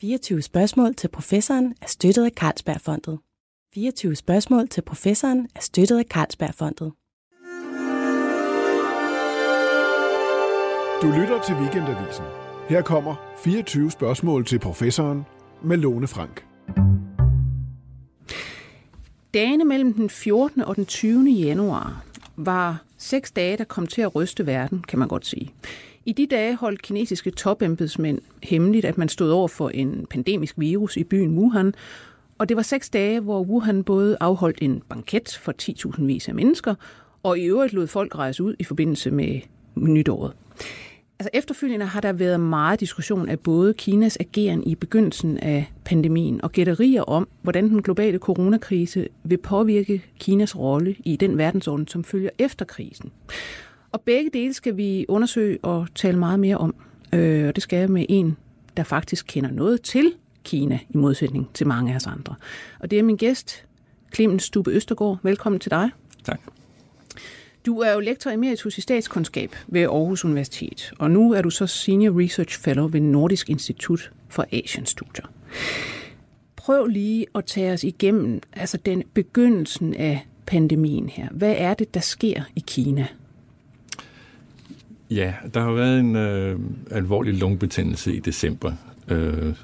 24 spørgsmål til professoren er støttet af Carlsbergfondet. 24 spørgsmål til professoren er støttet af Carlsbergfondet. Du lytter til Weekendavisen. Her kommer 24 spørgsmål til professoren med Lone Frank. Dagene mellem den 14. og den 20. januar var seks dage, der kom til at ryste verden, kan man godt sige. I de dage holdt kinesiske topembedsmænd hemmeligt, at man stod over for en pandemisk virus i byen Wuhan, og det var seks dage, hvor Wuhan både afholdt en banket for 10.000 vis af mennesker, og i øvrigt lod folk rejse ud i forbindelse med nytåret. Altså efterfølgende har der været meget diskussion af både Kinas ageren i begyndelsen af pandemien og gætterier om, hvordan den globale coronakrise vil påvirke Kinas rolle i den verdensorden, som følger efter krisen. Og begge dele skal vi undersøge og tale meget mere om. Øh, og det skal jeg med en, der faktisk kender noget til Kina, i modsætning til mange af os andre. Og det er min gæst, Clemens Stube Østergaard. Velkommen til dig. Tak. Du er jo lektor emeritus i statskundskab ved Aarhus Universitet, og nu er du så Senior Research Fellow ved Nordisk Institut for Asian Studier. Prøv lige at tage os igennem altså den begyndelsen af pandemien her. Hvad er det, der sker i Kina? Ja, der har været en øh, alvorlig lungebetændelse i december, øh,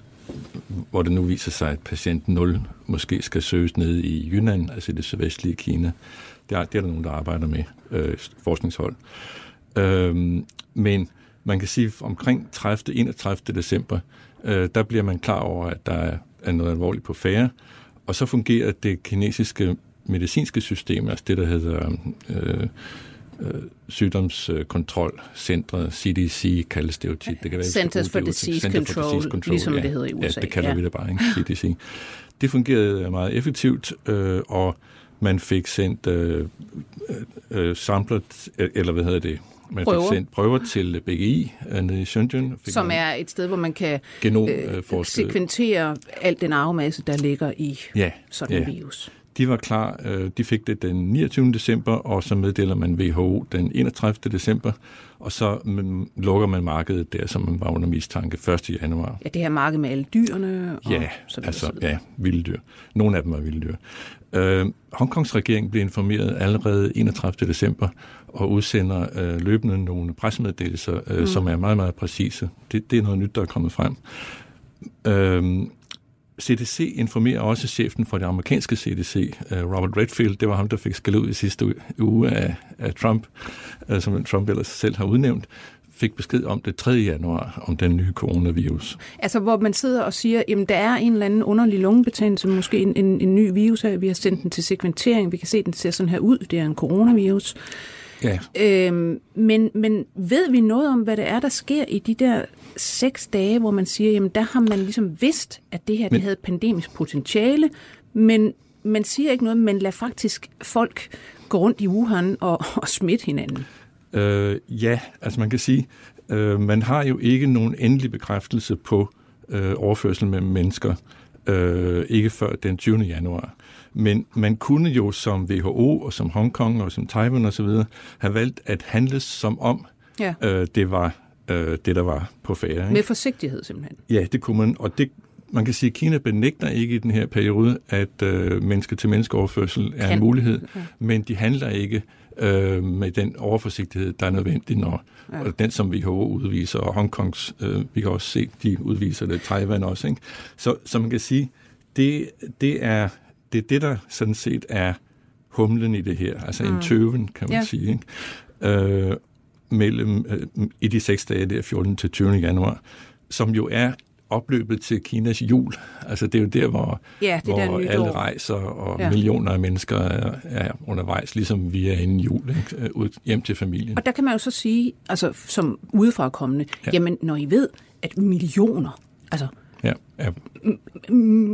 hvor det nu viser sig, at patient 0 måske skal søges ned i Yunnan, altså det sydvestlige Kina. Det er, det er der nogen, der arbejder med, øh, forskningshold. Øh, men man kan sige, at omkring 30. 31. december, øh, der bliver man klar over, at der er noget alvorligt på færre, og så fungerer det kinesiske medicinske system, altså det, der hedder øh, øh, sygdomskontrolcentret, CDC kaldes det jo tit. Det kan være, Centers for Disease, Center Control, for Disease Control, ligesom ja, det hedder i USA. Ja, det kalder ja. vi det bare, ikke? CDC. Det fungerede meget effektivt, øh, og man fik sendt øh, øh, samlet, eller hvad hedder det, man prøver. fik sendt prøver til BGI øh, nede i Shenzhen. Som er et sted, hvor man kan genom, øh, sekventere al den arvemasse, der ligger i ja, sådan en ja. virus. De var klar, øh, de fik det den 29. december, og så meddeler man WHO den 31. december, og så lukker man markedet der, som man var under mistanke 1. januar. Ja, det her marked med alle dyrene? Og ja, så videre, altså, så videre. ja, vilde dyr. Nogle af dem var vilde dyr. Øh, Hongkongs regering blev informeret allerede 31. december og udsender øh, løbende nogle pressemeddelelser, øh, mm. som er meget, meget præcise. Det, det er noget nyt, der er kommet frem. Øh, CDC informerer også chefen for det amerikanske CDC, øh, Robert Redfield. Det var ham, der fik skal ud i sidste uge af, af Trump, øh, som Trump ellers selv har udnævnt fik besked om det 3. januar, om den nye coronavirus. Altså, hvor man sidder og siger, jamen, der er en eller anden underlig lungebetændelse, måske en, en, en ny virus her, vi har sendt den til sekventering, vi kan se, den ser sådan her ud, det er en coronavirus. Ja. Øhm, men, men ved vi noget om, hvad det er, der sker i de der seks dage, hvor man siger, jamen der har man ligesom vidst, at det her men, det havde pandemisk potentiale, men man siger ikke noget, men lader faktisk folk gå rundt i Wuhan og, og smitte hinanden. Øh, ja, altså man kan sige, øh, man har jo ikke nogen endelig bekræftelse på øh, overførsel mellem mennesker, øh, ikke før den 20. januar. Men man kunne jo som WHO og som Hongkong og som Taiwan osv. have valgt at handle som om ja. øh, det var øh, det, der var på færre. Ikke? Med forsigtighed simpelthen. Ja, det kunne man. Og det, man kan sige, at Kina benægter ikke i den her periode, at øh, menneske-til-menneskeoverførsel er kan. en mulighed, ja. men de handler ikke øh, med den overforsigtighed, der er nødvendig, når ja. og den, som WHO udviser, og Hongkongs, øh, vi kan også se, de udviser det, Taiwan også. Ikke? Så, så man kan sige, det, det er det er det, der sådan set er humlen i det her, altså mm. en tøven, kan man ja. sige, ikke? Øh, mellem, øh, i de seks dage der, 14. til 20. januar, som jo er opløbet til Kinas jul. Altså det er jo der, hvor, ja, det hvor der alle rejser, og ja. millioner af mennesker er, er undervejs, ligesom vi er inden jul, ikke? Øh, ud hjem til familien. Og der kan man jo så sige, altså som udefra kommende, ja. jamen når I ved, at millioner, altså ja, ja.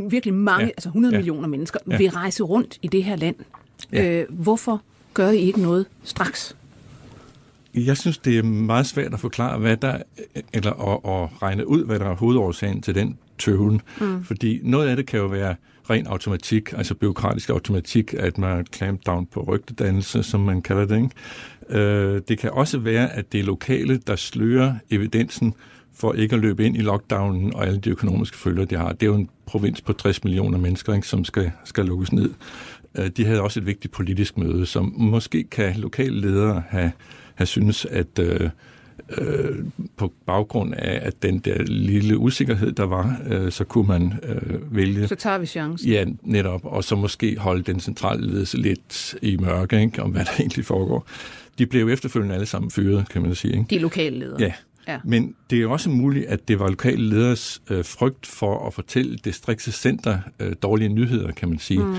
virkelig mange, ja, altså 100 ja, millioner mennesker, ja. vil rejse rundt i det her land. Ja. Øh, hvorfor gør I ikke noget straks? Jeg synes, det er meget svært at forklare, hvad der, eller at, at regne ud, hvad der er hovedårsagen til den tøven. Mm. Fordi noget af det kan jo være ren automatik, altså byråkratisk automatik, at man clamp down på rygtedannelse, som man kalder det. Ikke? Øh, det kan også være, at det er lokale, der slører evidensen for ikke at løbe ind i lockdownen og alle de økonomiske følger, de har. Det er jo en provins på 60 millioner mennesker, ikke, som skal, skal lukkes ned. Øh, de havde også et vigtigt politisk møde, som måske kan lokale ledere have, have synes, at øh, øh, på baggrund af at den der lille usikkerhed, der var, øh, så kunne man øh, vælge... Så tager vi chancen. Ja, netop. Og så måske holde den centrale ledelse lidt i mørke, ikke, om hvad der egentlig foregår. De blev efterfølgende alle sammen fyret, kan man sige. Ikke? De lokale ledere. Ja. Ja. Men det er også muligt, at det var lokale leders øh, frygt for at fortælle distriktets center øh, dårlige nyheder, kan man sige. Mm.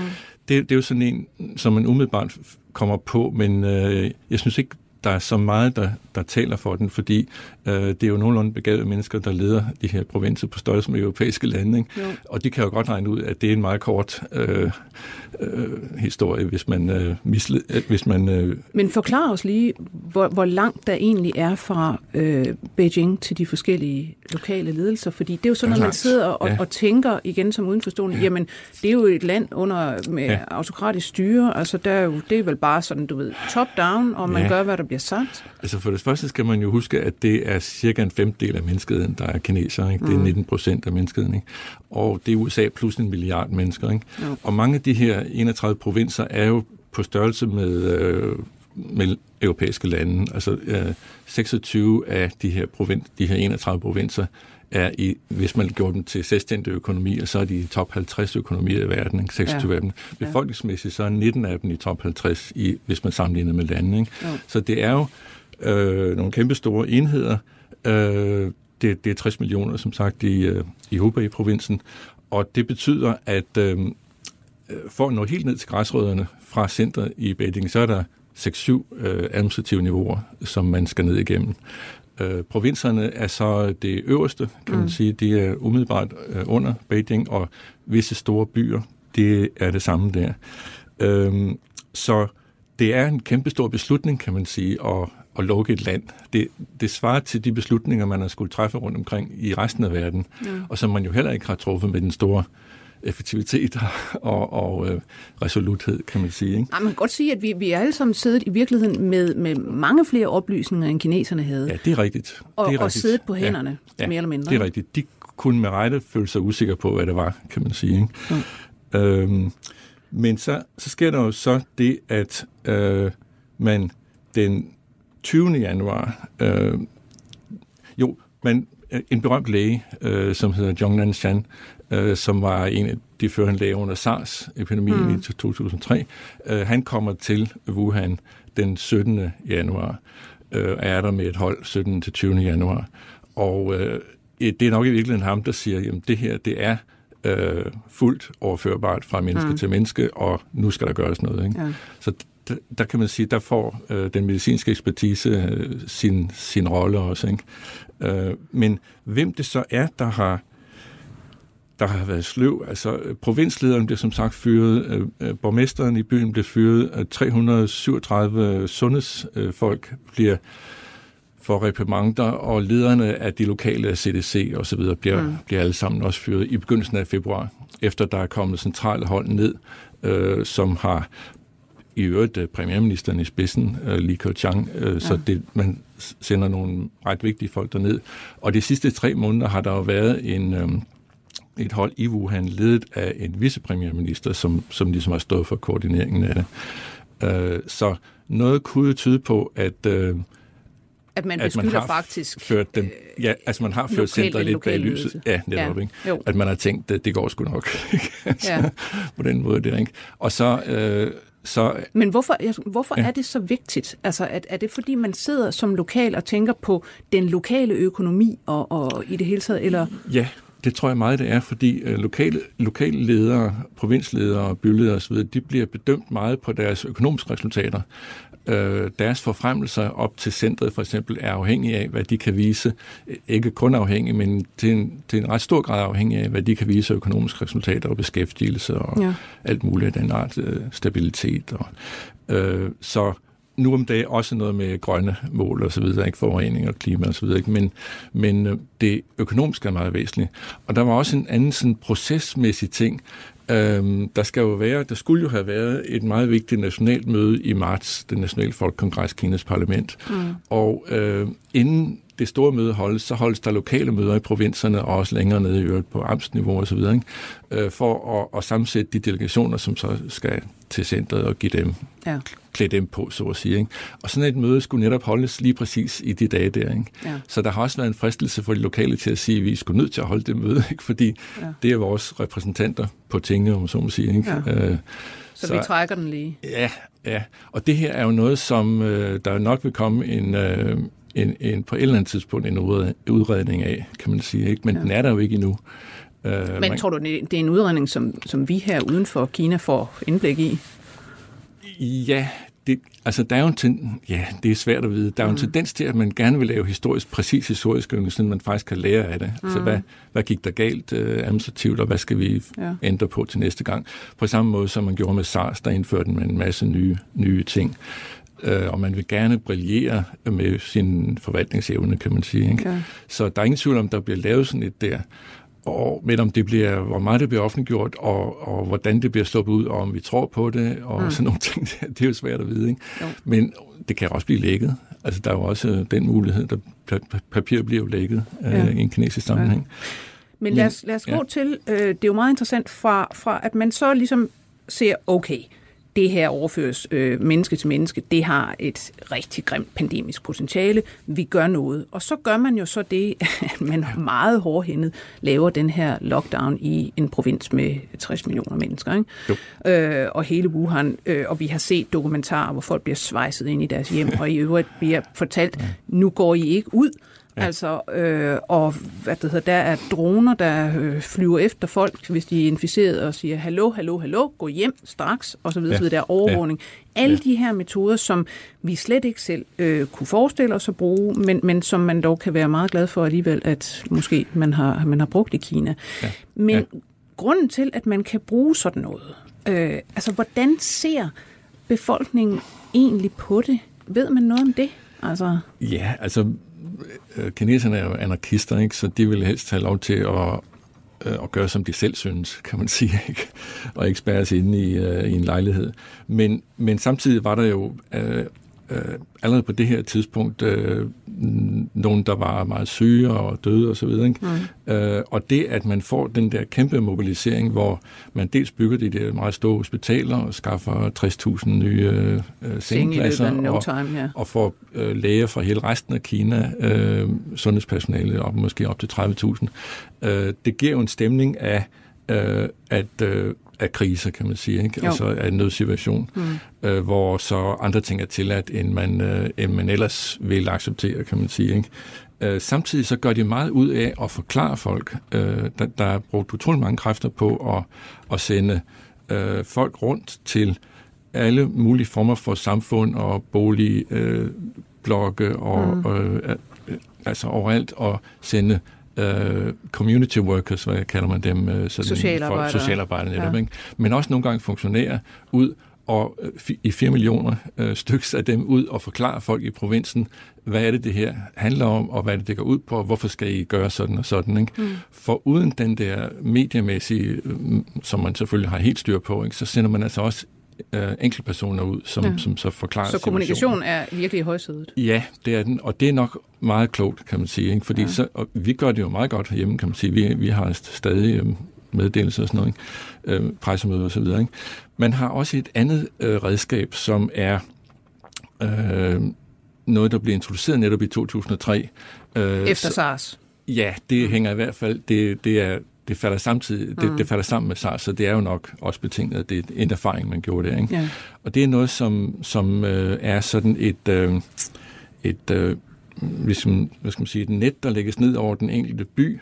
Det, det er jo sådan en, som man umiddelbart kommer på, men øh, jeg synes ikke, der er så meget, der, der taler for den, fordi øh, det er jo nogenlunde begavede mennesker, der leder de her provinser på størrelse med europæiske lande. Ikke? Og de kan jo godt regne ud, at det er en meget kort øh, øh, historie, hvis man, øh, misle, øh, hvis man øh, Men forklar os lige, hvor, hvor langt der egentlig er fra øh, Beijing til de forskellige lokale ledelser, fordi det er jo sådan, når man sidder og, ja. og tænker igen som udenforstående, ja. jamen det er jo et land under med ja. autokratisk styre, altså der er jo, det er vel bare sådan, du ved, top-down, og man ja. gør, hvad der bliver sagt. Altså for det første skal man jo huske, at det er cirka en femtedel af menneskeheden, der er kinesere, ikke? det er 19 mm. procent af menneskeheden, ikke? Og det er USA plus en milliard mennesker. Ikke? Ja. Og mange af de her 31 provinser er jo på størrelse med, øh, med europæiske lande. Altså øh, 26 af de her, provins, de her 31 provinser er i, hvis man gjorde dem til selvstændige økonomier, så er de i top 50 økonomier i verden, ikke? 26 ja. af dem. Befolkningsmæssigt så er 19 af dem i top 50, i, hvis man sammenligner med lande. Ikke? Ja. Så det er jo øh, nogle kæmpe store enheder. Øh, det, det er 60 millioner, som sagt, i, øh, i Hubei-provinsen, og det betyder, at øh, Øh, for at nå helt ned til græsrødderne fra centret i Beijing, så er der 6-7 øh, administrative niveauer, som man skal ned igennem. Øh, provinserne er så det øverste, kan man mm. sige. De er umiddelbart øh, under Beijing, og visse store byer, det er det samme der. Øh, så det er en kæmpe stor beslutning, kan man sige, at, at lukke et land. Det, det svarer til de beslutninger, man har skulle træffe rundt omkring i resten af verden, mm. og som man jo heller ikke har truffet med den store effektivitet og, og øh, resoluthed, kan man sige. Ikke? Ja, man kan godt sige, at vi, vi er alle sammen siddet i virkeligheden med, med mange flere oplysninger, end kineserne havde. Ja, det er rigtigt. Og, det er og rigtigt. siddet på hænderne, ja, mere eller mindre. det er rigtigt. De kunne med rette føle sig usikre på, hvad det var, kan man sige. Ikke? Mm. Øhm, men så, så sker der jo så det, at øh, man den 20. januar, øh, jo, man, en berømt læge, øh, som hedder Zhongnan Shan, øh, som var en af de førende læger under SARS-epidemien mm. i 2003. Øh, han kommer til Wuhan den 17. januar, øh, er der med et hold 17. til 20. januar. Og øh, det er nok i virkeligheden ham, der siger, at det her det er øh, fuldt overførbart fra menneske mm. til menneske, og nu skal der gøres noget. Ikke? Ja. Så der, der kan man sige, der får øh, den medicinske ekspertise øh, sin, sin rolle også. Ikke? Øh, men hvem det så er, der har der har været sløv. Altså, provinslederen bliver som sagt fyret, øh, øh borgmesteren i byen bliver fyret, 337 sundhedsfolk bliver for reprimenter, og lederne af de lokale CDC og så videre bliver, mm. bliver alle sammen også fyret i begyndelsen af februar, efter der er kommet centrale hold ned, øh, som har i øvrigt øh, premierministeren i spidsen, øh, Li Keqiang, øh, så det, man sender nogle ret vigtige folk derned. Og de sidste tre måneder har der jo været en, et hold i Wuhan, ledet af en vicepremierminister, som, som ligesom har stået for koordineringen af det. Så noget kunne tyde på, at... At man at man har faktisk ført dem, ja, altså man har ført centret lidt bag lyset. Ja, netop, ja. ikke? Jo. At man har tænkt, at det går sgu nok. altså, ja. På den måde, det ikke? Og så... Øh, så, Men hvorfor, hvorfor ja. er det så vigtigt? Altså, er, er det fordi, man sidder som lokal og tænker på den lokale økonomi og, og i det hele taget? Eller? Ja, det tror jeg meget, det er, fordi øh, lokale, lokale ledere, provinsledere, byledere osv., de bliver bedømt meget på deres økonomiske resultater. Øh, deres forfremmelser op til centret for eksempel er afhængige af, hvad de kan vise. Ikke kun afhængige, men til en, til en ret stor grad afhængige af, hvad de kan vise økonomiske resultater og beskæftigelse og ja. alt muligt af den art, øh, stabilitet. Og, øh, så nu om dagen også noget med grønne mål og så videre, ikke forurening og klima og så videre, ikke? Men, men øh, det økonomiske er meget væsentligt. Og der var også en anden sådan procesmæssig ting. Øhm, der skal jo være, der skulle jo have været et meget vigtigt nationalt møde i marts, den nationale folkekongres Kinas parlament. Mm. Og øh, inden det store møde holdes, så holdes der lokale møder i provinserne, og også længere nede i øvrigt på amtsniveau osv.? Øh, for at, at sammensætte de delegationer, som så skal til centret og give dem, ja. klæde dem på, så at sige. Ikke? Og sådan et møde skulle netop holdes lige præcis i de dage der. Ikke? Ja. Så der har også været en fristelse for de lokale til at sige, at vi skulle nødt til at holde det møde, ikke? fordi ja. det er vores repræsentanter på tinge, om så må sige. Ikke? Ja. Øh, så, så vi trækker den lige. Ja, ja. Og det her er jo noget, som øh, der nok vil komme en, øh, en, en, på et eller andet tidspunkt en udredning af, kan man sige. Ikke? Men ja. den er der jo ikke endnu. Øh, Men man... tror du, det er en udredning, som, som vi her uden for Kina får indblik i? Ja, det, altså der er jo en ten, ja, det er svært at vide. Der er jo en mm. tendens til, at man gerne vil lave historisk, præcis historisk så man faktisk kan lære af det. Mm. Altså hvad, hvad gik der galt uh, administrativt, og hvad skal vi ja. ændre på til næste gang? På samme måde, som man gjorde med SARS, der indførte man en masse nye, nye ting. Uh, og man vil gerne brillere med sin forvaltningsevne, kan man sige. Ikke? Okay. Så der er ingen tvivl om, der bliver lavet sådan et der og, men om det bliver, hvor meget det bliver offentliggjort, og, og hvordan det bliver stoppet ud, og om vi tror på det, og mm. sådan nogle ting, det er jo svært at vide. Ikke? Jo. Men det kan også blive lækket. Altså, der er jo også den mulighed, der papir bliver jo lækket øh, ja. øh, i en kinesisk sammenhæng. Ja. Men, lad os, lad os ja. gå til, øh, det er jo meget interessant fra, fra, at man så ligesom ser, okay, det her overføres øh, menneske til menneske, det har et rigtig grimt pandemisk potentiale. Vi gør noget. Og så gør man jo så det, at man meget hårdhændet laver den her lockdown i en provins med 60 millioner mennesker. Ikke? Øh, og hele Wuhan. Øh, og vi har set dokumentarer, hvor folk bliver svejset ind i deres hjem, og i øvrigt bliver fortalt, nu går I ikke ud. Ja. Altså, øh, og hvad det hedder, der er droner, der øh, flyver efter folk, hvis de er inficeret, og siger, hallo, hallo, hallo, gå hjem straks, og så videre, ja. så videre der er overvågning. Ja. Alle ja. de her metoder, som vi slet ikke selv øh, kunne forestille os at bruge, men, men som man dog kan være meget glad for alligevel, at måske man har, man har brugt i Kina. Ja. Men ja. grunden til, at man kan bruge sådan noget, øh, altså hvordan ser befolkningen egentlig på det? Ved man noget om det? Altså... Ja, altså Øh, kineserne er jo anarkister, ikke? så de vil helst have lov til at, øh, at gøre, som de selv synes, kan man sige, ikke? og ikke spærres inde i, øh, i en lejlighed. Men, men samtidig var der jo øh, øh, allerede på det her tidspunkt øh, nogen, der var meget syge og døde osv. Og, mm. øh, og det, at man får den der kæmpe mobilisering, hvor man dels bygger de der meget store hospitaler og skaffer 60.000 nye øh, sengepladser no time, yeah. og får øh, læger fra hele resten af Kina, øh, sundhedspersonale op, måske op til 30.000. Øh, det giver jo en stemning af, øh, at øh, af kriser, kan man sige, ikke? altså af en nødsituation, mm. øh, hvor så andre ting er tilladt, end man, øh, end man ellers vil acceptere, kan man sige. Ikke? Øh, samtidig så gør de meget ud af at forklare folk. Øh, der, der er brugt utrolig mange kræfter på at, at sende øh, folk rundt til alle mulige former for samfund og boligblokke øh, og mm. øh, altså overalt og sende uh, community workers, hvad kalder man dem? Uh, sådan socialarbejdere. Folk, socialarbejdere netop, ja. ikke? Men også nogle gange funktionærer ud og uh, i 4 millioner uh, styks af dem ud og forklare folk i provinsen, hvad er det, det her handler om, og hvad er det, det går ud på, og hvorfor skal I gøre sådan og sådan. Ikke? Mm. For uden den der mediemæssige, som man selvfølgelig har helt styr på, ikke, så sender man altså også øh, enkeltpersoner ud, som, ja. som så forklarer Så kommunikation er virkelig i højsædet? Ja, det er den, og det er nok meget klogt, kan man sige. Ikke? Fordi ja. så, og vi gør det jo meget godt herhjemme, kan man sige. Vi, vi har stadig øh, meddelelser og sådan noget, ikke? Øh, pressemøder og så videre. Ikke? Man har også et andet øh, redskab, som er øh, noget, der blev introduceret netop i 2003. Øh, Efter SARS? Ja, det hænger i hvert fald, det, det er det falder samtidig, mm. det, det falder sammen med SARS, så det er jo nok også betinget, at det er en erfaring, man gjorde der. Ikke? Ja. Og det er noget, som, som øh, er sådan et, øh, et øh, ligesom, hvad skal man sige, et net, der lægges ned over den enkelte by,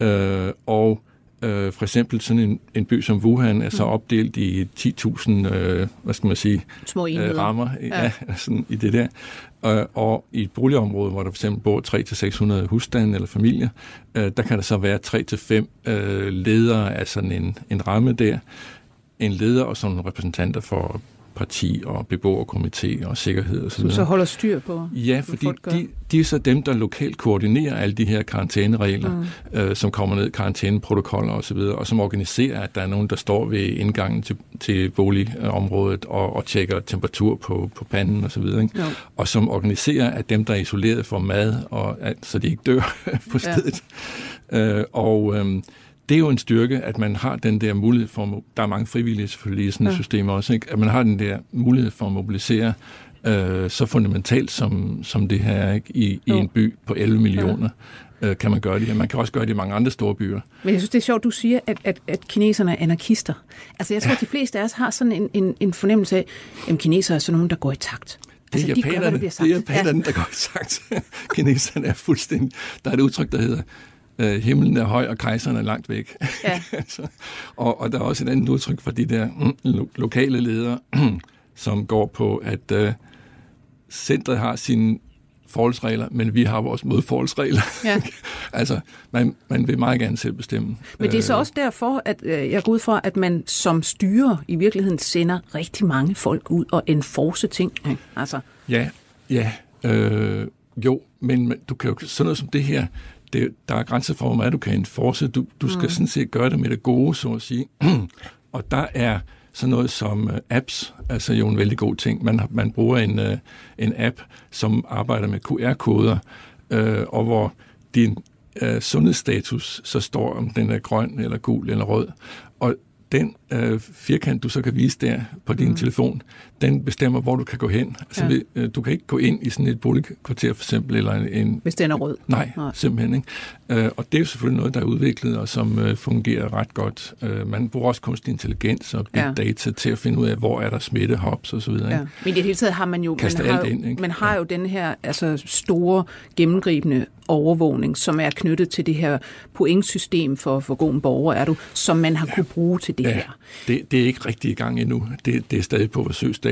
øh, og øh, for eksempel sådan en, en by som Wuhan er så mm. opdelt i 10.000, øh, hvad skal man sige, Små øh, rammer ja. Ja, sådan i det der. Og, og i et boligområde, hvor der for eksempel bor 300-600 husstande eller familier, øh, der kan der så være 3-5 øh, ledere af sådan en, en ramme der. En leder og sådan nogle repræsentanter for parti og beboerkomité og sikkerhed osv. Som så holder styr på, Ja, fordi de, de er så dem, der lokalt koordinerer alle de her karantæneregler, mm. øh, som kommer ned, karantæneprotokoller osv., og, og som organiserer, at der er nogen, der står ved indgangen til, til boligområdet og, og tjekker temperatur på, på panden osv., og, ja. og som organiserer, at dem, der er isoleret, får mad, og, at, så de ikke dør på stedet. Ja. Øh, og... Øh, det er jo en styrke, at man har den der mulighed for, der er mange frivillige selvfølgelig i sådan et ja. system også, ikke? at man har den der mulighed for at mobilisere øh, så fundamentalt som, som det her ikke? I, i en by på 11 millioner. Ja øh, kan man gøre det her. Man kan også gøre det i mange andre store byer. Men jeg synes, det er sjovt, du siger, at, at, at kineserne er anarkister. Altså, jeg tror, ja. at de fleste af os har sådan en, en, en fornemmelse af, at kinesere er sådan nogen, der går i takt. Det er altså, japanerne, de gør, det er japanerne ja. der går i takt. kineserne er fuldstændig... Der er et udtryk, der hedder, øh, himlen er høj, og kejseren er langt væk. Ja. altså, og, og der er også et andet udtryk for de der mm, lo- lokale ledere, som går på, at øh, centret har sine forholdsregler, men vi har vores modforholdsregler. Ja. altså, man, man vil meget gerne selv bestemme. Men det er så øh. også derfor, at øh, jeg går ud fra, at man som styrer i virkeligheden sender rigtig mange folk ud og enforce ting. Altså. Ja, ja. Øh, jo, men du kan jo sådan noget som det her, det, der er grænser for, hvor meget du kan enforce. Du, du skal mm. sådan set gøre det med det gode, så at sige. og der er sådan noget som uh, apps, altså jo en vældig god ting. Man, man bruger en, uh, en app, som arbejder med QR-koder, uh, og hvor din uh, sundhedsstatus så står, om den er grøn eller gul eller rød. Og den øh, firkant, du så kan vise der på din mm. telefon, den bestemmer, hvor du kan gå hen. Altså, ja. øh, du kan ikke gå ind i sådan et boligkvarter for eksempel. Eller en, Hvis den er rød. Nej, nej. simpelthen ikke. Øh, og det er jo selvfølgelig noget, der er udviklet og som øh, fungerer ret godt. Øh, man bruger også kunstig intelligens og big ja. data til at finde ud af, hvor er der smittehops og så videre. Ja. Men i det hele taget har man jo, man har, ind, ikke? man har ja. jo den her altså, store gennemgribende overvågning, som er knyttet til det her pointsystem for, for god borger er du, som man har ja. kunne bruge til det ja. her. Det, det er ikke rigtig i gang endnu. Det, det er stadig på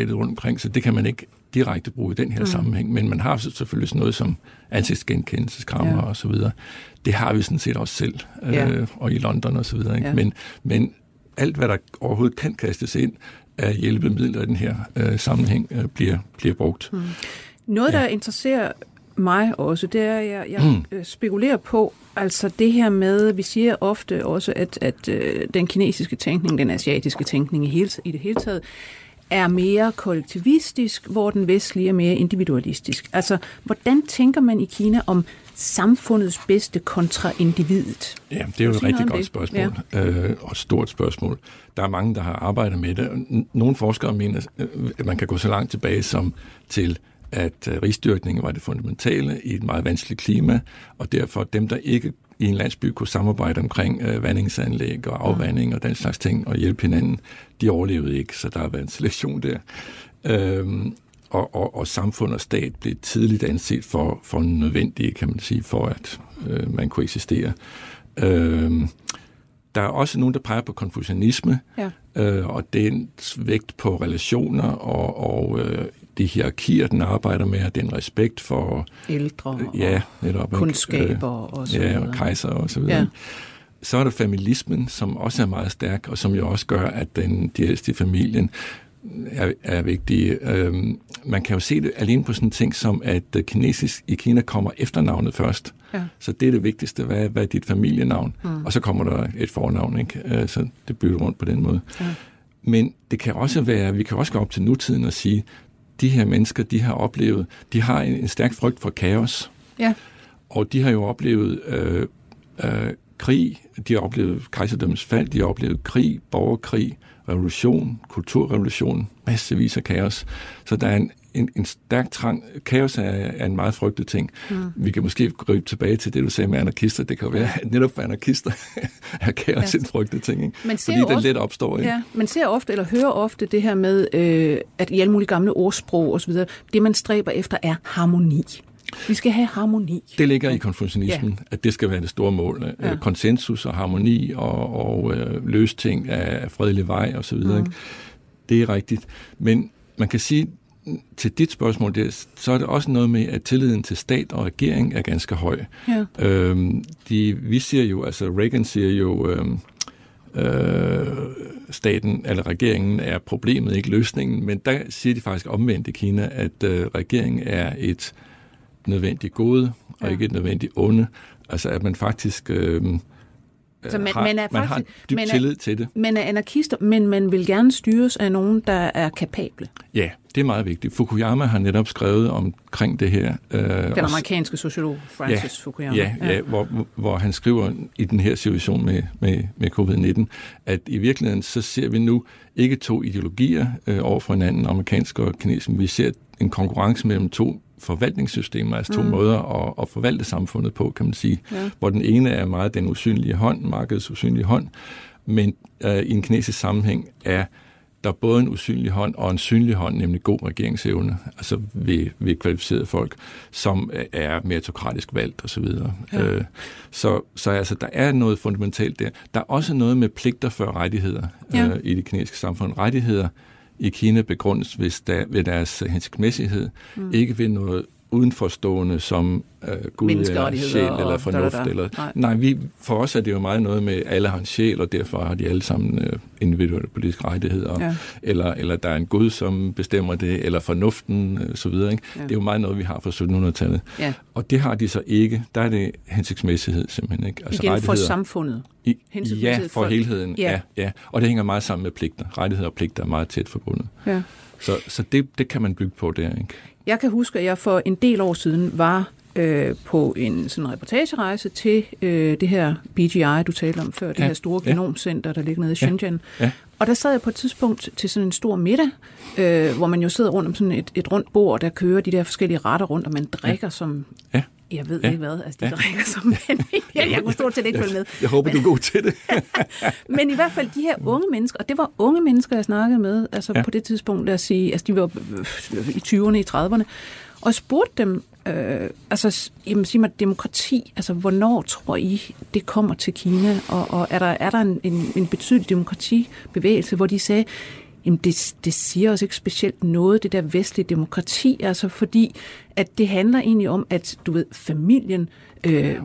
forsøgsstadiet rundt omkring, så det kan man ikke direkte bruge i den her mm. sammenhæng. Men man har selvfølgelig sådan noget som ansigtsgenkendelseskamera ja. og så videre. Det har vi sådan set også selv, ja. øh, og i London og så videre. Ikke? Ja. Men, men alt, hvad der overhovedet kan kastes ind af hjælpemidler i den her øh, sammenhæng, øh, bliver, bliver brugt. Mm. Noget, der ja. interesserer mig også, det er, at jeg, jeg mm. spekulerer på, altså det her med, vi siger ofte også, at, at øh, den kinesiske tænkning, den asiatiske tænkning i, hele, i det hele taget, er mere kollektivistisk, hvor den vestlige er mere individualistisk. Altså, hvordan tænker man i Kina om samfundets bedste kontra individet? Ja, det er jo et rigtig godt det? spørgsmål, ja. øh, og et stort spørgsmål. Der er mange, der har arbejdet med det. Nogle forskere mener, at man kan gå så langt tilbage som til at øh, rigsdyrkning var det fundamentale i et meget vanskeligt klima, og derfor dem, der ikke i en landsby kunne samarbejde omkring øh, vandingsanlæg og afvanding og den slags ting og hjælpe hinanden, de overlevede ikke, så der har været en selektion der. Øhm, og, og, og samfund og stat blev tidligt anset for, for nødvendige, kan man sige, for at øh, man kunne eksistere. Øhm, der er også nogen, der peger på konfucianisme, ja. øh, og dens vægt på relationer og, og øh, de hierarkier, den arbejder med, og den respekt for... Ældre øh, ja, netop, kundskaber og så Ja, og kejser og så videre. Ja. Så er der familismen, som også er meget stærk, og som jo også gør, at den, de ældste i familien er, er vigtige. Øhm, man kan jo se det alene på sådan en ting som, at kinesisk i Kina kommer efternavnet først. Ja. Så det er det vigtigste. Hvad, hvad er dit familienavn? Mm. Og så kommer der et fornavn, ikke? Øh, så det bytter rundt på den måde. Ja. Men det kan også være, vi kan også gå op til nutiden og sige, de her mennesker, de har oplevet, de har en, en stærk frygt for kaos. Ja. Og de har jo oplevet øh, øh, krig, de har oplevet kejserdømmens fald, de har oplevet krig, borgerkrig, revolution, kulturrevolution, massevis af kaos. Så der er en, en, en stærk trang. Kaos er, er en meget frygtet ting. Mm. Vi kan måske gribe tilbage til det, du sagde med anarkister. Det kan jo være, at netop for anarkister er kaos ja. en frygtet ting. Ikke? Man ser Fordi det let opstår. Ikke? Ja, man ser ofte, eller hører ofte det her med, øh, at i alle mulige gamle ordsprog osv., det man stræber efter er harmoni. Vi skal have harmoni. Det ligger i konfucianismen, ja. at det skal være det store mål. Øh, ja. Konsensus og harmoni og, og øh, løse ting af fredelig vej osv. Mm. Det er rigtigt. Men man kan sige, til dit spørgsmål, det, så er det også noget med, at tilliden til stat og regering er ganske høj. Ja. Øhm, de, vi siger jo, altså Reagan siger jo, øhm, øh, staten eller regeringen er problemet, ikke løsningen. Men der siger de faktisk omvendt i Kina, at øh, regeringen er et nødvendigt gode og ja. ikke et nødvendigt onde. Altså at man faktisk... Øh, så man, har, man, er man faktisk, har dyb man er, tillid til det. Man er anarkister, men man vil gerne styres af nogen, der er kapable. Ja, det er meget vigtigt. Fukuyama har netop skrevet omkring det her. Øh, den amerikanske sociolog Francis ja, Fukuyama. Ja, ja, ja. Hvor, hvor han skriver i den her situation med, med, med covid-19, at i virkeligheden så ser vi nu ikke to ideologier øh, over for hinanden, amerikansk og kinesisk, vi ser en konkurrence mellem to forvaltningssystemer, altså to mm. måder at, at forvalte samfundet på, kan man sige. Ja. Hvor den ene er meget den usynlige hånd, markedets usynlige hånd, men øh, i en kinesisk sammenhæng er der er både en usynlig hånd og en synlig hånd, nemlig god regeringsevne, altså ved, ved kvalificerede folk, som er meritokratisk valgt osv. Ja. Øh, så, så altså, der er noget fundamentalt der. Der er også noget med pligter før rettigheder ja. øh, i det kinesiske samfund. Rettigheder i Kina begrundes hvis der, ved deres hensigtsmæssighed, mm. ikke ved noget udenforstående som øh, Gud eller sjæl eller fornuft. Da, da, da. Eller, nej. nej, vi, for os er det jo meget noget med, alle har en sjæl, og derfor har de alle sammen øh, individuelle politiske rettigheder. Ja. Eller, eller der er en Gud, som bestemmer det, eller fornuften, øh, så videre. Ikke? Ja. Det er jo meget noget, vi har fra 1700-tallet. Ja. Og det har de så ikke. Der er det hensigtsmæssighed simpelthen. Ikke? Altså Igen for samfundet. I, ja, for, for helheden. Ja. ja. ja, Og det hænger meget sammen med pligter. Rettigheder og pligter er meget tæt forbundet. Ja. Så, så det, det kan man bygge på der. Ikke? Jeg kan huske, at jeg for en del år siden var øh, på en sådan reportagerejse til øh, det her BGI, du talte om før, ja. det her store genomcenter, der ligger nede i Shenzhen. Ja. Ja. Og der sad jeg på et tidspunkt til sådan en stor middag, øh, hvor man jo sidder rundt om sådan et, et rundt bord, der kører de der forskellige retter rundt, og man drikker ja. som... Ja. Jeg ved ja. ikke hvad, altså de ja. drikker som mænd. jeg, jeg kunne stort set ikke følge med. Jeg håber, du er god til det. Men i hvert fald de her unge mennesker, og det var unge mennesker, jeg snakkede med, altså ja. på det tidspunkt, lad os sige, altså de var i 20'erne, i 30'erne, og spurgte dem, øh, altså, jamen, sig mig, demokrati, altså, hvornår tror I, det kommer til Kina? Og, og er der, er der en, en, en betydelig demokratibevægelse, hvor de sagde, jamen, det, det siger os ikke specielt noget, det der vestlige demokrati, altså, fordi at det handler egentlig om, at, du ved, familien øh,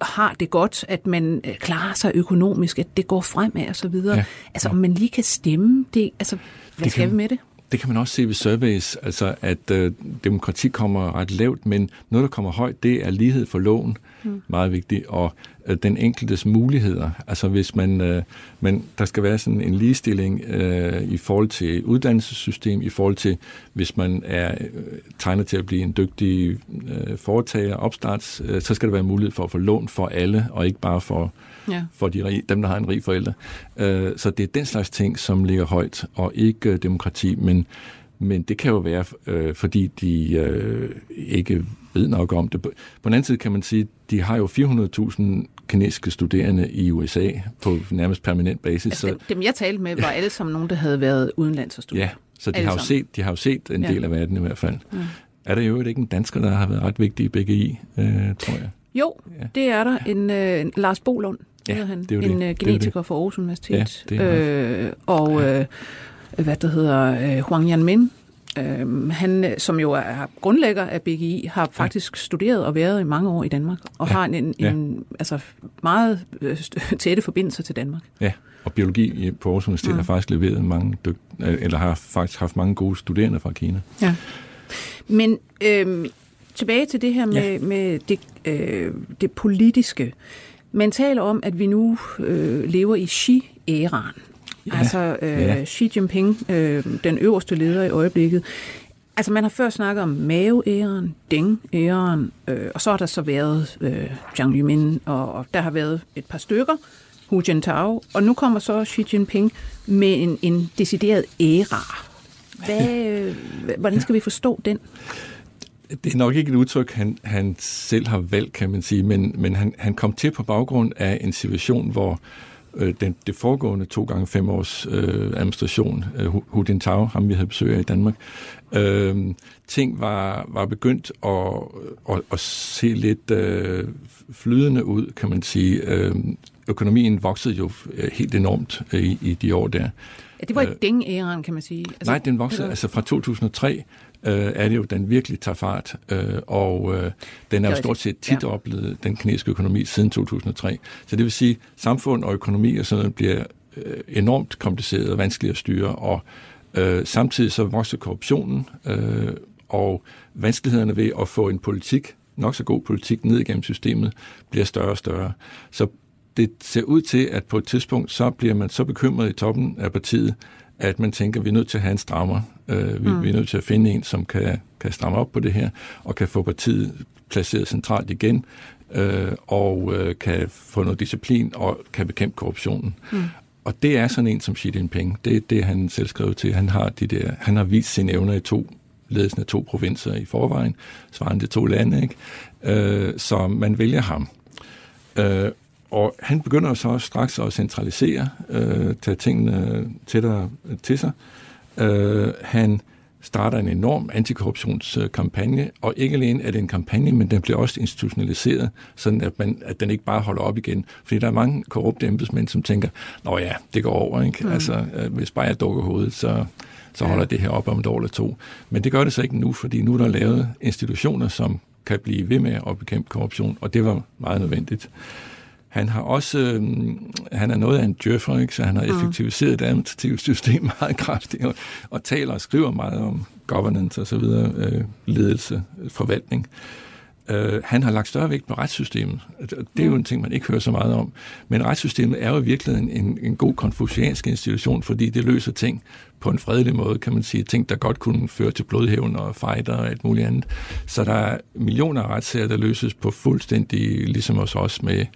har det godt, at man øh, klarer sig økonomisk, at det går fremad og så videre. Ja, altså, ja. om man lige kan stemme, det, altså, hvad det skal kan, vi med det? Det kan man også se ved surveys, altså at øh, demokrati kommer ret lavt, men noget, der kommer højt, det er lighed for loven, mm. meget vigtigt, og øh, den enkeltes muligheder. Altså hvis man, øh, men der skal være sådan en ligestilling øh, i forhold til uddannelsessystem, i forhold til, hvis man er øh, tegnet til at blive en dygtig øh, foretager, opstarts, øh, så skal der være mulighed for at få lån for alle, og ikke bare for ja. for de rige, dem, der har en rig forælder. Øh, så det er den slags ting, som ligger højt, og ikke øh, demokrati, men men det kan jo være, øh, fordi de øh, ikke ved nok om det. På den anden side kan man sige, de har jo 400.000 kinesiske studerende i USA på nærmest permanent basis. Altså, så, dem, jeg talte med, var alle sammen nogen, der havde været udenlands og studeret. Ja, så de har, jo set, de har jo set en ja. del af verden i hvert fald. Ja. Er der jo ikke en dansker, der har været ret vigtig i BGI, øh, tror jeg? Jo, ja. det er der. En øh, Lars Bolund, ja, han. Det er en det. Uh, genetiker fra Aarhus Universitet. Ja, det er øh, og øh, hvad der hedder, øh, Huang Yanmin, øh, han, som jo er grundlægger af BGI, har faktisk ja. studeret og været i mange år i Danmark, og ja. har en, en, ja. en altså meget øh, tætte forbindelser til Danmark. Ja, og biologi på Aarhus Universitet ja. har faktisk leveret mange dygt, eller har faktisk haft mange gode studerende fra Kina. Ja. Men øh, tilbage til det her med, ja. med det, øh, det politiske. Man taler om, at vi nu øh, lever i Xi-æraen. Ja. Altså øh, ja. Xi Jinping, øh, den øverste leder i øjeblikket. Altså man har før snakket om Mao-æren, Deng-æren, øh, og så har der så været øh, Jiang Yumin, og, og der har været et par stykker, Hu Jintao, og nu kommer så Xi Jinping med en, en decideret æra. Hvad, øh, hvordan skal vi forstå den? det er nok ikke et udtryk, han, han selv har valgt, kan man sige, men, men han, han kom til på baggrund af en situation, hvor øh, den, det foregående to gange fem års øh, administration, øh, Hu Jintao, ham vi havde besøg af i Danmark, øh, ting var, var begyndt at, at, at se lidt øh, flydende ud, kan man sige. Øh, økonomien voksede jo øh, helt enormt øh, i, i de år der. Ja, det var ikke øh, ding-æren, kan man sige. Altså, nej, den voksede altså fra 2003 øh, er det jo, den virkelig tager fart, øh, og øh, den er jo stort set tit ja. oplevet, den kinesiske økonomi, siden 2003. Så det vil sige, samfund og økonomi og sådan noget bliver øh, enormt kompliceret og vanskeligt at styre, og øh, samtidig så vokser korruptionen, øh, og vanskelighederne ved at få en politik, nok så god politik, ned igennem systemet, bliver større og større. Så det ser ud til, at på et tidspunkt, så bliver man så bekymret i toppen af partiet, at man tænker, at vi er nødt til at have en strammer. Øh, vi, mm. vi er nødt til at finde en, som kan, kan stramme op på det her, og kan få partiet placeret centralt igen, øh, og øh, kan få noget disciplin, og kan bekæmpe korruptionen. Mm. Og det er sådan en som Xi Jinping. Det er det, han selv skrev til. Han har, de der, han har vist sine evner i to ledelsen af to provinser i forvejen, svarende til to lande, ikke? Øh, så man vælger ham. Øh, og han begynder så straks at centralisere, øh, tage tingene tættere til sig. Øh, han starter en enorm antikorruptionskampagne, og ikke alene er det en kampagne, men den bliver også institutionaliseret, sådan at, man, at den ikke bare holder op igen. Fordi der er mange korrupte embedsmænd, som tænker, nå ja, det går over, ikke? Mm. Altså, øh, hvis bare jeg dukker hovedet, så, så holder ja. det her op om et år eller to. Men det gør det så ikke nu, fordi nu er der lavet institutioner, som kan blive ved med at bekæmpe korruption, og det var meget nødvendigt. Han har også, øh, han er noget af en djøffer, ikke? så han har mm. effektiviseret det administrative system meget kraftigt, og, og taler og skriver meget om governance og så videre, øh, ledelse, forvaltning. Øh, han har lagt større vægt på retssystemet. Det er jo en ting, man ikke hører så meget om. Men retssystemet er jo i virkeligheden en, en god konfuciansk institution, fordi det løser ting på en fredelig måde, kan man sige. Ting, der godt kunne føre til blodhævn og fighter og alt muligt andet. Så der er millioner af retssager, der løses på fuldstændig, ligesom hos os med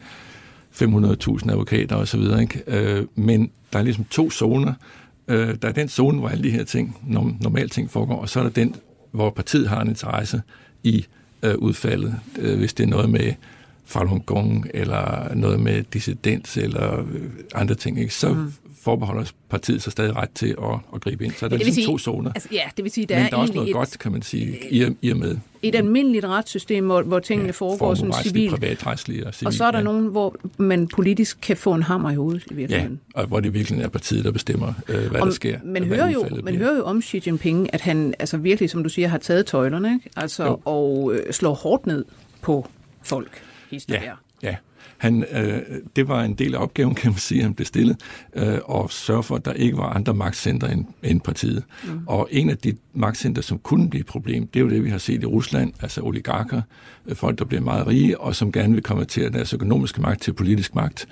500.000 advokater osv. Øh, men der er ligesom to zoner. Øh, der er den zone, hvor alle de her ting, normalt ting foregår, og så er der den, hvor partiet har en interesse i øh, udfaldet. Øh, hvis det er noget med Falun Gong, eller noget med dissidens, eller andre ting, ikke? så mm forbeholder partiet sig stadig ret til at, at gribe ind. Så der er ligesom sige, to zoner. Altså, ja, det vil sige, der Men er, der er også noget et, godt, kan man sige, i, i og med. Et almindeligt retssystem, hvor, hvor tingene ja, foregår sådan civilt. og civil. Og så er der ja. nogen, hvor man politisk kan få en hammer i hovedet i virkeligheden. Ja, og hvor det virkelig er partiet, der bestemmer, øh, hvad om, der sker. Man, hører jo, man hører jo om Xi Jinping, at han altså virkelig, som du siger, har taget tøjlerne ikke? Altså, og øh, slår hårdt ned på folk. Ja, ja. Han, øh, det var en del af opgaven, kan man sige, han blev stillet, øh, og sørge for, at der ikke var andre magtcentre end, end partiet. Mm. Og en af de magtcentre, som kunne blive et problem, det er jo det, vi har set i Rusland, altså oligarker, øh, folk, der bliver meget rige, og som gerne vil konvertere deres økonomiske magt til politisk magt.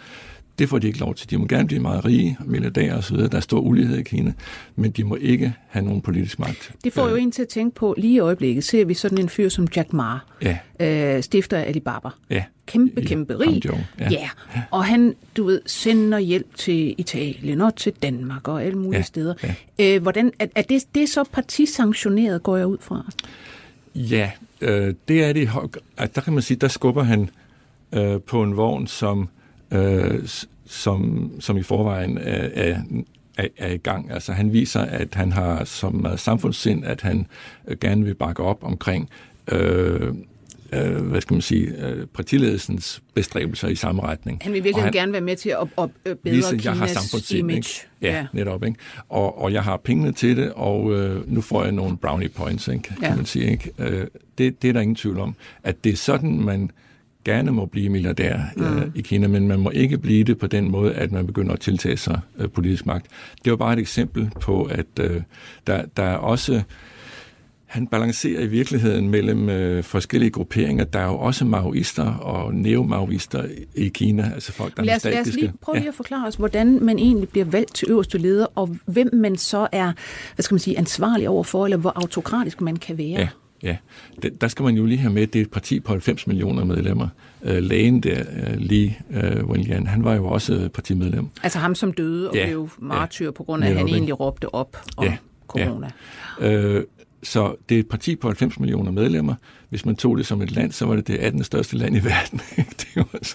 Det får de ikke lov til. De må gerne blive meget rige, milliardærer osv. Der er stor ulighed i Kina, men de må ikke have nogen politisk magt. Det får jo øh. en til at tænke på, lige i øjeblikket ser vi sådan en fyr som Jack Ma, ja. øh, stifter af Alibaba. Ja. Kæmpe, kæmpe rig. Ja. ja. Og han, du ved, sender hjælp til Italien og til Danmark og alle mulige ja. steder. Ja. Øh, hvordan, er, er det, det er så partisanktioneret, går jeg ud fra? Ja, øh, det er det. Der kan man sige, der skubber han øh, på en vogn, som øh, som, som i forvejen er, er, er, er i gang. Altså han viser, at han har som samfundssind, at han øh, gerne vil bakke op omkring øh, øh, hvad skal man sige, øh, partiledelsens bestræbelser i samme retning. Han vil virkelig han, gerne være med til at, at, at bedre vise, jeg har image. Ikke? Ja, ja, netop. Ikke? Og, og jeg har pengene til det, og øh, nu får jeg nogle brownie points, ikke? kan ja. man sige. Ikke? Øh, det, det er der ingen tvivl om. At det er sådan, man gerne må blive milliardær mm. øh, i Kina, men man må ikke blive det på den måde, at man begynder at tiltage sig øh, politisk magt. Det var bare et eksempel på, at øh, der, der er også han balancerer i virkeligheden mellem øh, forskellige grupperinger. Der er jo også maoister og neomaoister i Kina, altså folk, der lad os, er Lad os lige prøve ja. at forklare os, hvordan man egentlig bliver valgt til øverste leder, og hvem man så er, hvad skal man sige, ansvarlig overfor, eller hvor autokratisk man kan være. Ja. Ja, der skal man jo lige have med, det er et parti på 90 millioner medlemmer. Øh, lægen der, øh, Lee øh, Wenlian, han var jo også partimedlem. Altså ham, som døde og ja, blev martyr ja, på grund af, at han egentlig råbte op om ja, corona. Ja. Øh, så det er et parti på 90 millioner medlemmer. Hvis man tog det som et land, så var det det 18. største land i verden. det var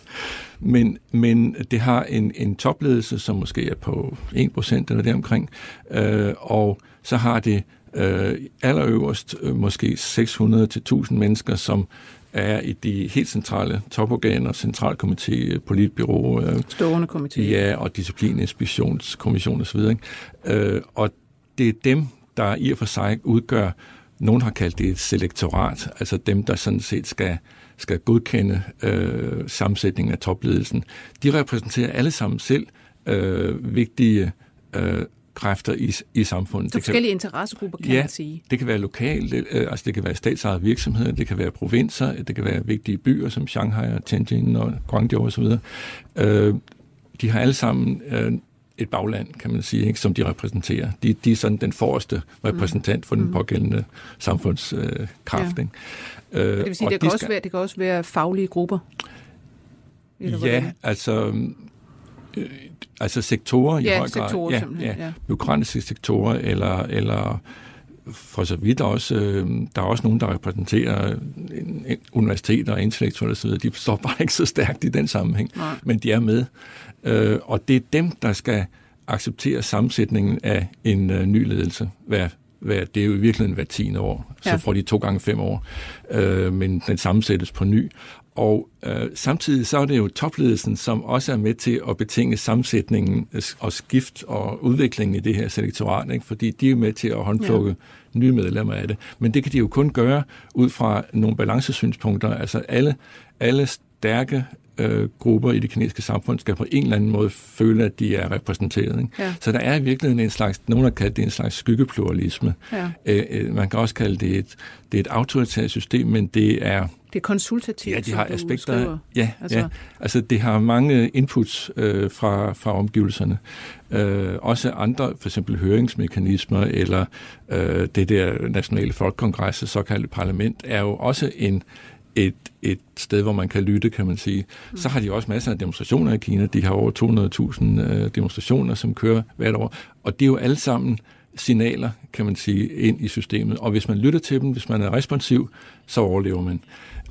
men, men det har en, en topledelse, som måske er på 1% eller deromkring, øh, og så har det øh, allerøverst øh, måske 600-1000 mennesker, som er i de helt centrale toporganer, centralkomité, politbyrå, øh, stående komité, ja, og disciplininspektionskommission osv. Øh, og det er dem, der i og for sig udgør nogen har kaldt det et selektorat, altså dem, der sådan set skal, skal godkende øh, sammensætningen af topledelsen. De repræsenterer alle sammen selv øh, vigtige øh, kræfter i, i samfundet. Så det forskellige kan, interessegrupper, kan ja, man sige. det kan være lokalt, øh, altså det kan være statsejede virksomheder, det kan være provinser, det kan være vigtige byer som Shanghai og Tianjin og Guangzhou osv. Øh, de har alle sammen øh, et bagland, kan man sige, ikke, som de repræsenterer. De, de er sådan den forreste repræsentant for den mm. pågældende samfundskraft. Øh, ja. øh, det vil sige, det kan, de også skal, være, det kan også være faglige grupper? Eller ja, hvordan? altså... Øh, altså sektorer ja, i høj grad. Sektorer, ja, ja, ja. Byråkratiske sektorer, eller, eller for så vidt også, øh, der er også nogen, der repræsenterer en, en universiteter og intellektuelle osv., de står bare ikke så stærkt i den sammenhæng, Nej. men de er med. Øh, og det er dem, der skal acceptere sammensætningen af en øh, ny ledelse hver, hver, det er jo i virkeligheden hver tiende år, ja. så får de to gange fem år, øh, men den sammensættes på ny. Og øh, samtidig så er det jo topledelsen, som også er med til at betinge sammensætningen og skift og udviklingen i det her selektorat, ikke? fordi de er med til at håndplukke ja. nye medlemmer af det. Men det kan de jo kun gøre ud fra nogle balancesynspunkter. Altså alle, alle stærke øh, grupper i det kinesiske samfund skal på en eller anden måde føle, at de er repræsenteret. Ikke? Ja. Så der er i virkeligheden en slags, nogen har kaldt det en slags skyggepluralisme. Ja. Øh, øh, man kan også kalde det et, det er et autoritært system, men det er det er konsultativt, Ja, de har aspekter. Ja, altså. ja, altså det har mange inputs øh, fra, fra omgivelserne. Øh, også andre, for eksempel høringsmekanismer, eller øh, det der nationale folkekongres, såkaldte parlament, er jo også en, et, et sted, hvor man kan lytte, kan man sige. Mm. Så har de også masser af demonstrationer i Kina. De har over 200.000 øh, demonstrationer, som kører hvert år. Og det er jo alle sammen signaler, kan man sige, ind i systemet. Og hvis man lytter til dem, hvis man er responsiv, så overlever man.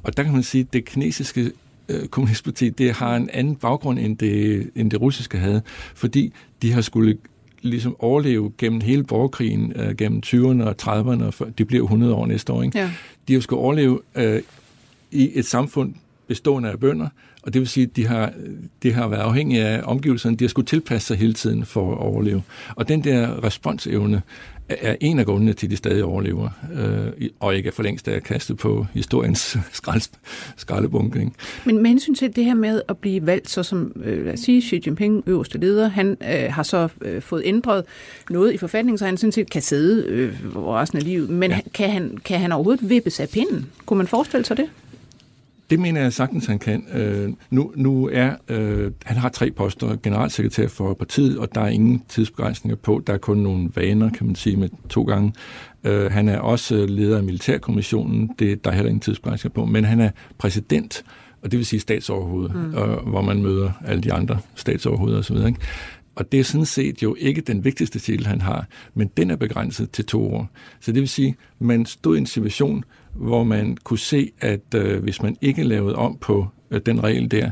Og der kan man sige, at det kinesiske øh, kommunistparti, det har en anden baggrund, end det, end det russiske havde, fordi de har skulle ligesom overleve gennem hele borgerkrigen, øh, gennem 20'erne og 30'erne, og de bliver 100 år næste år. Ikke? Ja. De har skulle overleve øh, i et samfund bestående af bønder, og det vil sige, at de har, de har været afhængige af omgivelserne, de har skulle tilpasse sig hele tiden for at overleve. Og den der responsevne er en af grundene til, at de stadig overlever, øh, og ikke er for længst er kastet på historiens skraldebunke. Men med hensyn til det her med at blive valgt, så som, øh, lad os sige, Xi Jinping, øverste leder, han øh, har så øh, fået ændret noget i forfatningen, så han sådan set kan sidde øh, resten af livet. Men ja. kan, han, kan han overhovedet vippes af pinden? Kunne man forestille sig det? Det mener jeg sagtens, han kan. Øh, nu, nu er, øh, han har tre poster, generalsekretær for partiet, og der er ingen tidsbegrænsninger på. Der er kun nogle vaner, kan man sige, med to gange. Øh, han er også leder af Militærkommissionen, det, der er heller ingen tidsbegrænsninger på, men han er præsident, og det vil sige statsoverhoved, mm. og, hvor man møder alle de andre statsoverhoveder osv. Ikke? Og det er sådan set jo ikke den vigtigste titel, han har, men den er begrænset til to år. Så det vil sige, man stod i en situation, hvor man kunne se, at øh, hvis man ikke lavede om på øh, den regel der,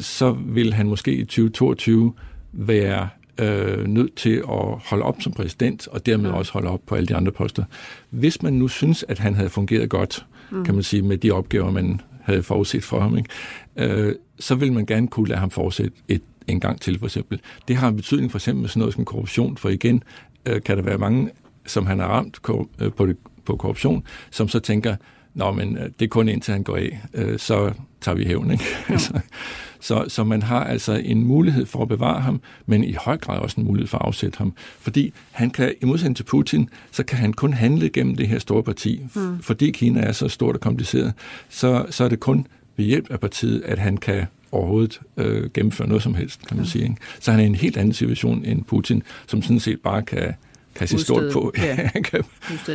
så vil han måske i 2022 være øh, nødt til at holde op som præsident, og dermed også holde op på alle de andre poster. Hvis man nu synes, at han havde fungeret godt, mm. kan man sige, med de opgaver, man havde forudset for ham, ikke? Øh, så vil man gerne kunne lade ham fortsætte et, en gang til, for eksempel. Det har en betydning for eksempel med sådan noget som korruption, for igen øh, kan der være mange, som han har ramt øh, på det på korruption, som så tænker, Nå, men øh, det er kun indtil han går af, øh, så tager vi hævn. Ikke? Ja. så, så man har altså en mulighed for at bevare ham, men i høj grad også en mulighed for at afsætte ham. Fordi han kan, i modsætning til Putin, så kan han kun handle gennem det her store parti. Mm. Fordi Kina er så stort og kompliceret, så, så er det kun ved hjælp af partiet, at han kan overhovedet øh, gennemføre noget som helst, kan man ja. sige. Ikke? Så han er i en helt anden situation end Putin, som sådan set bare kan kan se stort på. Ja. han kan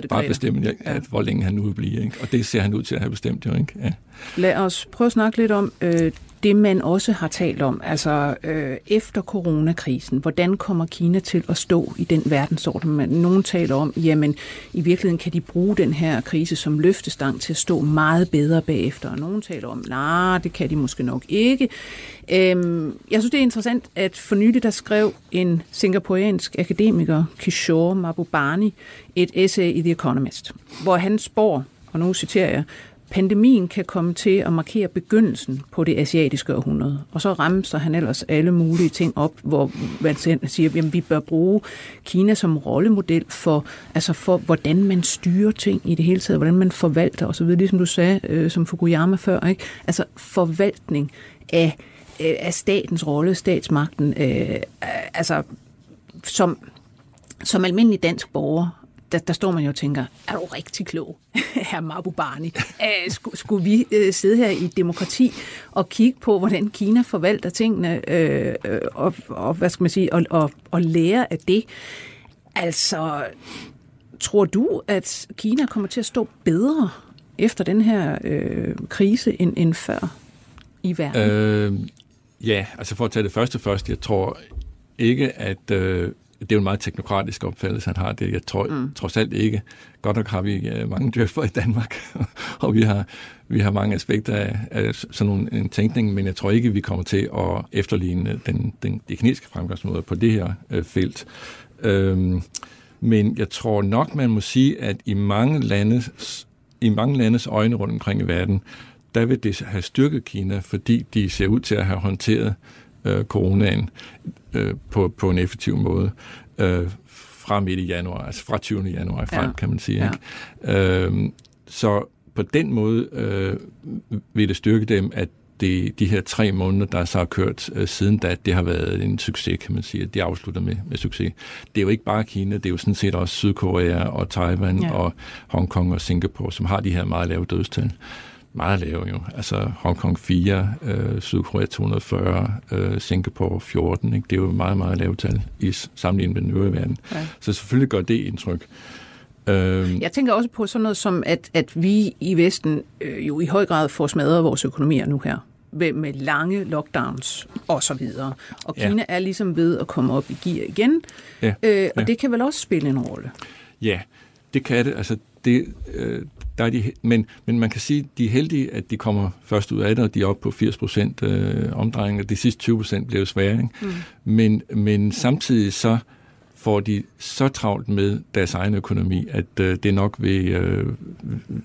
bare bestemme, ja, at, hvor længe han nu vil blive. Ikke? Og det ser han ud til at have bestemt. Jo, ikke? Ja. Lad os prøve at snakke lidt om øh, det, man også har talt om. Altså øh, efter coronakrisen, hvordan kommer Kina til at stå i den verdensorden? Man, Nogen taler om, jamen i virkeligheden kan de bruge den her krise som løftestang til at stå meget bedre bagefter. Og nogen taler om, nej, nah, det kan de måske nok ikke. Øhm, jeg synes, det er interessant, at for nylig der skrev en singaporeansk akademiker, Kishore Mabubani, et essay i The Economist, hvor han spår, og nu citerer jeg, pandemien kan komme til at markere begyndelsen på det asiatiske århundrede. Og så rammer han ellers alle mulige ting op, hvor man siger, at vi bør bruge Kina som rollemodel for, altså for, hvordan man styrer ting i det hele taget, hvordan man forvalter osv., ligesom du sagde, øh, som Fukuyama før, ikke? altså forvaltning af, øh, af statens rolle, statsmagten, øh, øh altså som, som almindelig dansk borger, der, der står man jo og tænker, er du rigtig klog, herr Mabubani? Skulle, skulle vi øh, sidde her i demokrati og kigge på, hvordan Kina forvalter tingene, øh, øh, og, og, hvad skal man sige, og, og, og lære af det? Altså, tror du, at Kina kommer til at stå bedre efter den her øh, krise end, end før i verden? Øh, ja, altså for at tage det første først, jeg tror ikke, at øh, det er jo en meget teknokratisk opfattelse, han har det. Jeg tror mm. trods alt ikke. Godt nok har vi uh, mange djøffer i Danmark, og vi har, vi har mange aspekter af, af sådan nogle, en tænkning, men jeg tror ikke, vi kommer til at efterligne den, den, de kinesiske fremgangsmåder på det her uh, felt. Øhm, men jeg tror nok, man må sige, at i mange landes, i mange landes øjne rundt omkring i verden, der vil det have styrket Kina, fordi de ser ud til at have håndteret øh, coronaen øh, på, på en effektiv måde øh, fra midt i januar, altså fra 20. januar frem, ja. kan man sige. Ja. Ikke? Øh, så på den måde øh, vil det styrke dem, at det, de her tre måneder, der så har kørt øh, siden da, det har været en succes, kan man sige. De afslutter med, med succes. Det er jo ikke bare Kina, det er jo sådan set også Sydkorea og Taiwan ja. og Hongkong og Singapore, som har de her meget lave dødstal meget lave jo. Altså Hongkong 4, øh, Sydkorea 240, øh, Singapore 14. Ikke? Det er jo meget, meget lave tal i sammenligning med den øvrige verden. Ja. Så selvfølgelig gør det indtryk. Øh, Jeg tænker også på sådan noget som, at, at vi i Vesten øh, jo i høj grad får smadret vores økonomier nu her med, med lange lockdowns og så videre. Og Kina ja. er ligesom ved at komme op i gear igen, ja. Øh, og ja. det kan vel også spille en rolle? Ja, det kan det. Altså, det, øh, der er de, men, men man kan sige, at de er heldige, at de kommer først ud af det, og de er oppe på 80 procent øh, omdrejning, og de sidste 20 procent bliver jo svære. Ikke? Mm. Men, men samtidig så får de så travlt med deres egen økonomi, at øh, det nok vil, øh,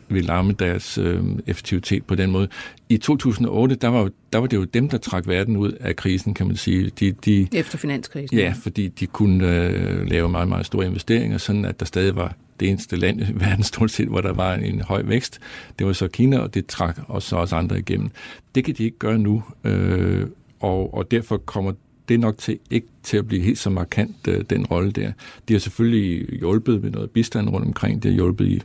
vil larme deres øh, effektivitet på den måde. I 2008, der var, der var det jo dem, der trak verden ud af krisen, kan man sige. De, de, Efter finanskrisen. Ja, fordi de kunne øh, lave meget, meget store investeringer, sådan at der stadig var det eneste land i verden stort set, hvor der var en høj vækst. Det var så Kina, og det trak også, også andre igennem. Det kan de ikke gøre nu, øh, og, og derfor kommer det nok til ikke til at blive helt så markant, øh, den rolle der. De har selvfølgelig hjulpet med noget bistand rundt omkring. De har hjulpet i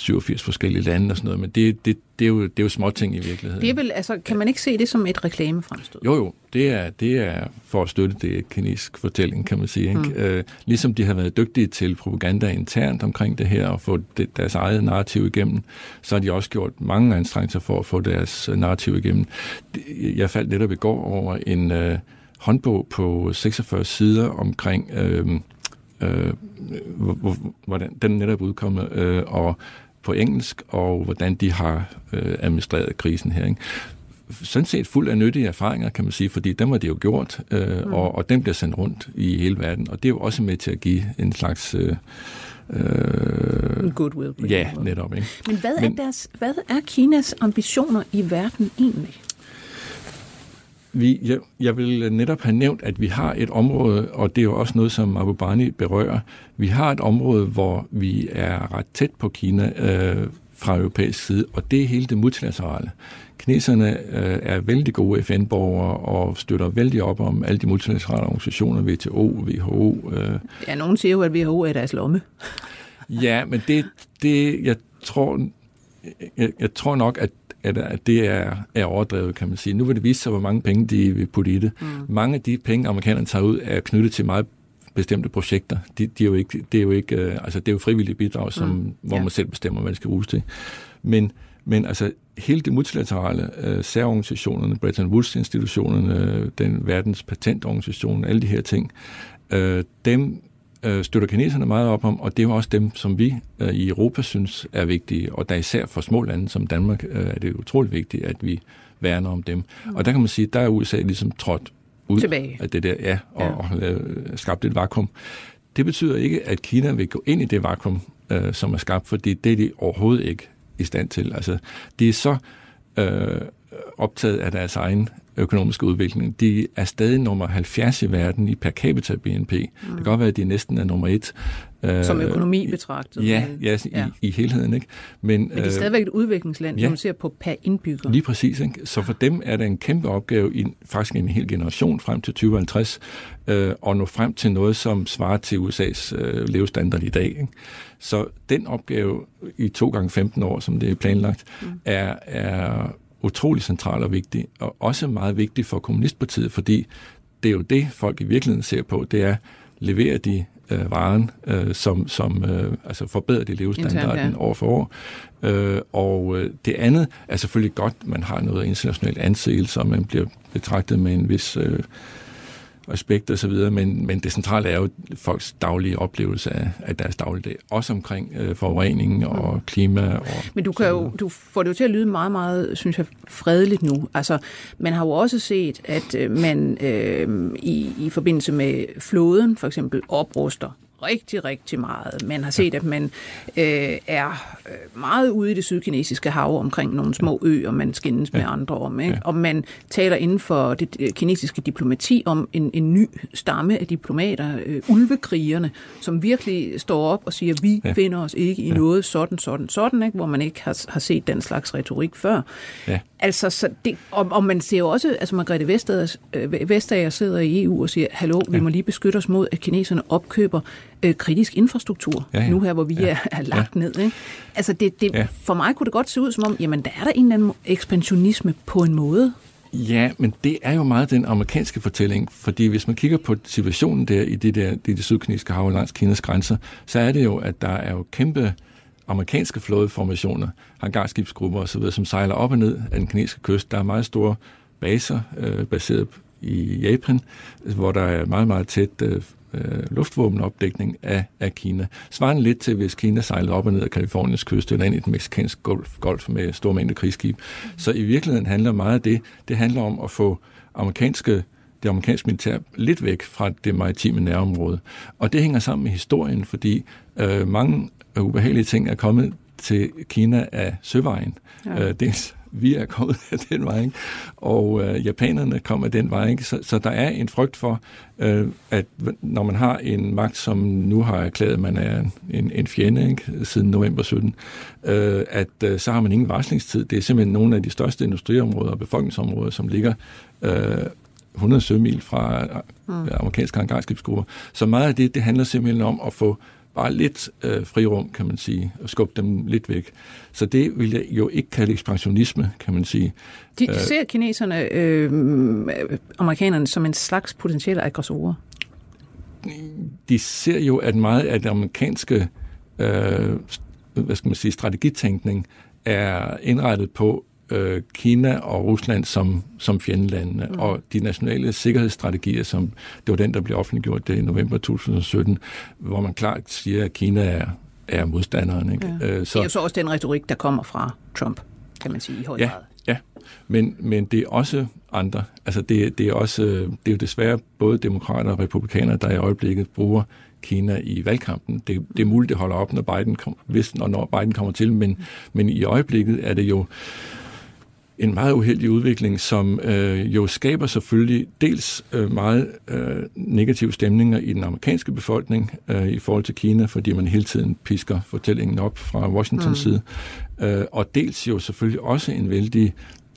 87 forskellige lande og sådan noget, men det, det, det, er, jo, det er jo småting i virkeligheden. Det er vel, altså, kan man ikke se det som et reklamefremstød? Jo, jo, det er, det er for at støtte det kinesiske fortælling, kan man sige. Ikke? Mm. Øh, ligesom de har været dygtige til propaganda internt omkring det her, og få det, deres eget narrativ igennem, så har de også gjort mange anstrengelser for at få deres narrativ igennem. Jeg faldt netop i går over en øh, håndbog på 46 sider omkring... Øh, øh, hvordan den netop udkommet, øh, og på engelsk, og hvordan de har øh, administreret krisen her. Ikke? Sådan set fuld af nyttige erfaringer, kan man sige, fordi dem har de jo gjort, øh, mm. og, og dem bliver sendt rundt i hele verden, og det er jo også med til at give en slags... Øh, Øh, Goodwill. Ja, netop. Ikke? Men hvad er, Men, deres, hvad er Kinas ambitioner i verden egentlig? Vi, jeg, jeg vil netop have nævnt, at vi har et område, og det er jo også noget, som Abu Bani berører. Vi har et område, hvor vi er ret tæt på Kina øh, fra europæisk side, og det er hele det multilaterale. Kineserne øh, er vældig gode FN-borgere og støtter vældig op om alle de multilaterale organisationer, WTO, WHO. Øh. Ja, nogen siger jo, at WHO er deres lomme. ja, men det, det jeg tror, jeg, jeg tror nok, at at, at det er, er overdrevet, kan man sige. Nu vil det vise sig, hvor mange penge de vil putte i det. Mm. Mange af de penge, amerikanerne tager ud, er knyttet til meget bestemte projekter. De, de er jo ikke, det er jo ikke, uh, altså det er jo frivillige bidrag, som, mm. hvor ja. man selv bestemmer, hvad det skal bruges til. Men, men altså hele det multilaterale, uh, særorganisationerne, Bretton Woods-institutionerne, uh, den verdens patentorganisation, alle de her ting, uh, dem øh, støtter kineserne meget op om, og det er jo også dem, som vi øh, i Europa synes er vigtige, og der især for små lande som Danmark øh, er det utroligt vigtigt, at vi værner om dem. Mm. Og der kan man sige, der er USA ligesom trådt ud Tilbage. af det der, ja, og, ja. og øh, skabt et vakuum. Det betyder ikke, at Kina vil gå ind i det vakuum, øh, som er skabt, fordi det er de overhovedet ikke i stand til. Altså, de er så øh, optaget af deres egen økonomiske udvikling. De er stadig nummer 70 i verden i per capita BNP. Mm. Det kan godt være, at de næsten er nummer et. Øh, Som økonomi betragtet. Ja, ja, ja. I, i helheden. Ikke? Men, Men det er øh, stadigvæk et udviklingsland, ja, når man ser på per indbygger. Lige præcis. Ikke? Så for dem er det en kæmpe opgave, i faktisk en hel generation frem til 2050, øh, at nå frem til noget, som svarer til USA's øh, levestandard i dag. Ikke? Så den opgave i to gange 15 år, som det er planlagt, mm. er, er utrolig central og vigtig, og også meget vigtig for Kommunistpartiet, fordi det er jo det, folk i virkeligheden ser på, det er, leverer de øh, varen, øh, som, som øh, altså forbedrer de levestandarden Intern, ja. år for år. Øh, og øh, det andet er selvfølgelig godt, man har noget internationalt anseelse, og man bliver betragtet med en vis... Øh, respekt og så videre, men, men det centrale er jo folks daglige oplevelse af, af deres dagligdag, også omkring øh, forurening og mm. klima. Og men du, kan jo, du får det jo til at lyde meget, meget, synes jeg, fredeligt nu. Altså, man har jo også set, at øh, man øh, i, i forbindelse med floden for eksempel opruster rigtig, rigtig meget. Man har set, at man øh, er øh, meget ude i det sydkinesiske hav omkring nogle små øer, man skændes med andre om. Ikke? Og man taler inden for det kinesiske diplomati om en, en ny stamme af diplomater, øh, ulvekrigerne, som virkelig står op og siger, vi ja. finder os ikke i ja. noget sådan, sådan, sådan, ikke? hvor man ikke har, har set den slags retorik før. Ja. Altså, så det, og, og man ser jo også, altså Margrethe Vestager, øh, Vestager sidder i EU og siger, hallo, vi ja. må lige beskytte os mod, at kineserne opkøber øh, kritisk infrastruktur, ja, ja. nu her, hvor vi ja. er, er lagt ja. ned. Ikke? Altså, det, det, ja. for mig kunne det godt se ud som om, jamen, der er der en eller anden ekspansionisme på en måde. Ja, men det er jo meget den amerikanske fortælling, fordi hvis man kigger på situationen der i det der det, det sydkinesiske hav langs Kinas grænser, så er det jo, at der er jo kæmpe amerikanske flådeformationer, hangarskibsgrupper osv., som sejler op og ned af den kinesiske kyst. Der er meget store baser øh, baseret i Japan, hvor der er meget, meget tæt øh, øh, luftvåbenopdækning af, af Kina. Svarende lidt til, hvis Kina sejlede op og ned af Kaliforniens kyst eller ind i den meksikanske golf, golf med store mængder krigsskib. Mm. Så i virkeligheden handler meget af det, det handler om at få amerikanske det amerikanske militær lidt væk fra det maritime nærområde. Og det hænger sammen med historien, fordi øh, mange ubehagelige ting er kommet til Kina af søvejen. Ja. Øh, dels vi er kommet af den vej, ikke? og øh, japanerne kommer den vej. Ikke? Så, så der er en frygt for, øh, at når man har en magt, som nu har erklæret, at man er en, en fjende ikke? siden november 17, øh, at øh, så har man ingen varslingstid. Det er simpelthen nogle af de største industriområder og befolkningsområder, som ligger øh, 100 sømil fra mm. amerikanske hangarskibsgrupper. Så meget af det, det handler simpelthen om at få bare lidt øh, frirum, kan man sige, og skubbe dem lidt væk. Så det vil jeg jo ikke kalde ekspansionisme, kan man sige. De, de øh, ser kineserne, øh, amerikanerne, som en slags potentielle aggressorer? De ser jo, at meget af det amerikanske øh, hvad skal man sige, strategitænkning er indrettet på øh, Kina og Rusland som, som fjendelandene, mm. og de nationale sikkerhedsstrategier, som det var den, der blev offentliggjort det i november 2017, hvor man klart siger, at Kina er, er modstanderen. Ikke? Ja. Øh, så, det er jo så også den retorik, der kommer fra Trump, kan man sige i høj ja, grad. Ja, men, men det er også andre. Altså det, det, er også, det er jo desværre både demokrater og republikanere, der i øjeblikket bruger Kina i valgkampen. Det, det er muligt, det holder op, når Biden, kom, hvis, når, når Biden kommer til, men, men i øjeblikket er det jo en meget uheldig udvikling, som øh, jo skaber selvfølgelig dels øh, meget øh, negative stemninger i den amerikanske befolkning øh, i forhold til Kina, fordi man hele tiden pisker fortællingen op fra Washingtons mm. side, øh, og dels jo selvfølgelig også en vældig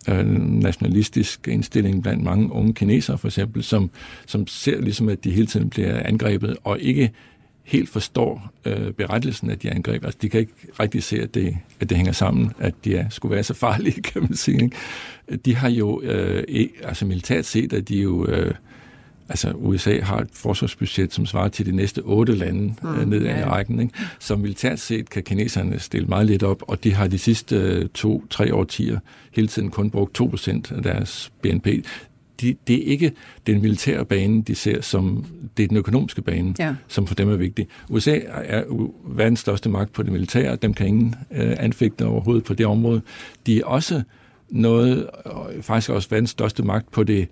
øh, nationalistisk indstilling blandt mange unge kinesere for eksempel, som, som ser ligesom, at de hele tiden bliver angrebet, og ikke helt forstår øh, berettelsen af de angreb. Altså, de kan ikke rigtig se, at det, at det hænger sammen, at de er, skulle være så farlige, kan man sige. Ikke? De har jo, øh, altså militært set, at de jo, øh, altså USA har et forsvarsbudget, som svarer til de næste otte lande mm, øh, ned ad ja. rækken. Ikke? Så militært set kan kineserne stille meget lidt op, og de har de sidste øh, to-tre årtier hele tiden kun brugt 2% af deres BNP de, det er ikke den militære bane, de ser som, det er den økonomiske bane, ja. som for dem er vigtig. USA er verdens største magt på det militære, dem kan ingen øh, anfægte overhovedet på det område. De er også noget, faktisk også verdens største magt på det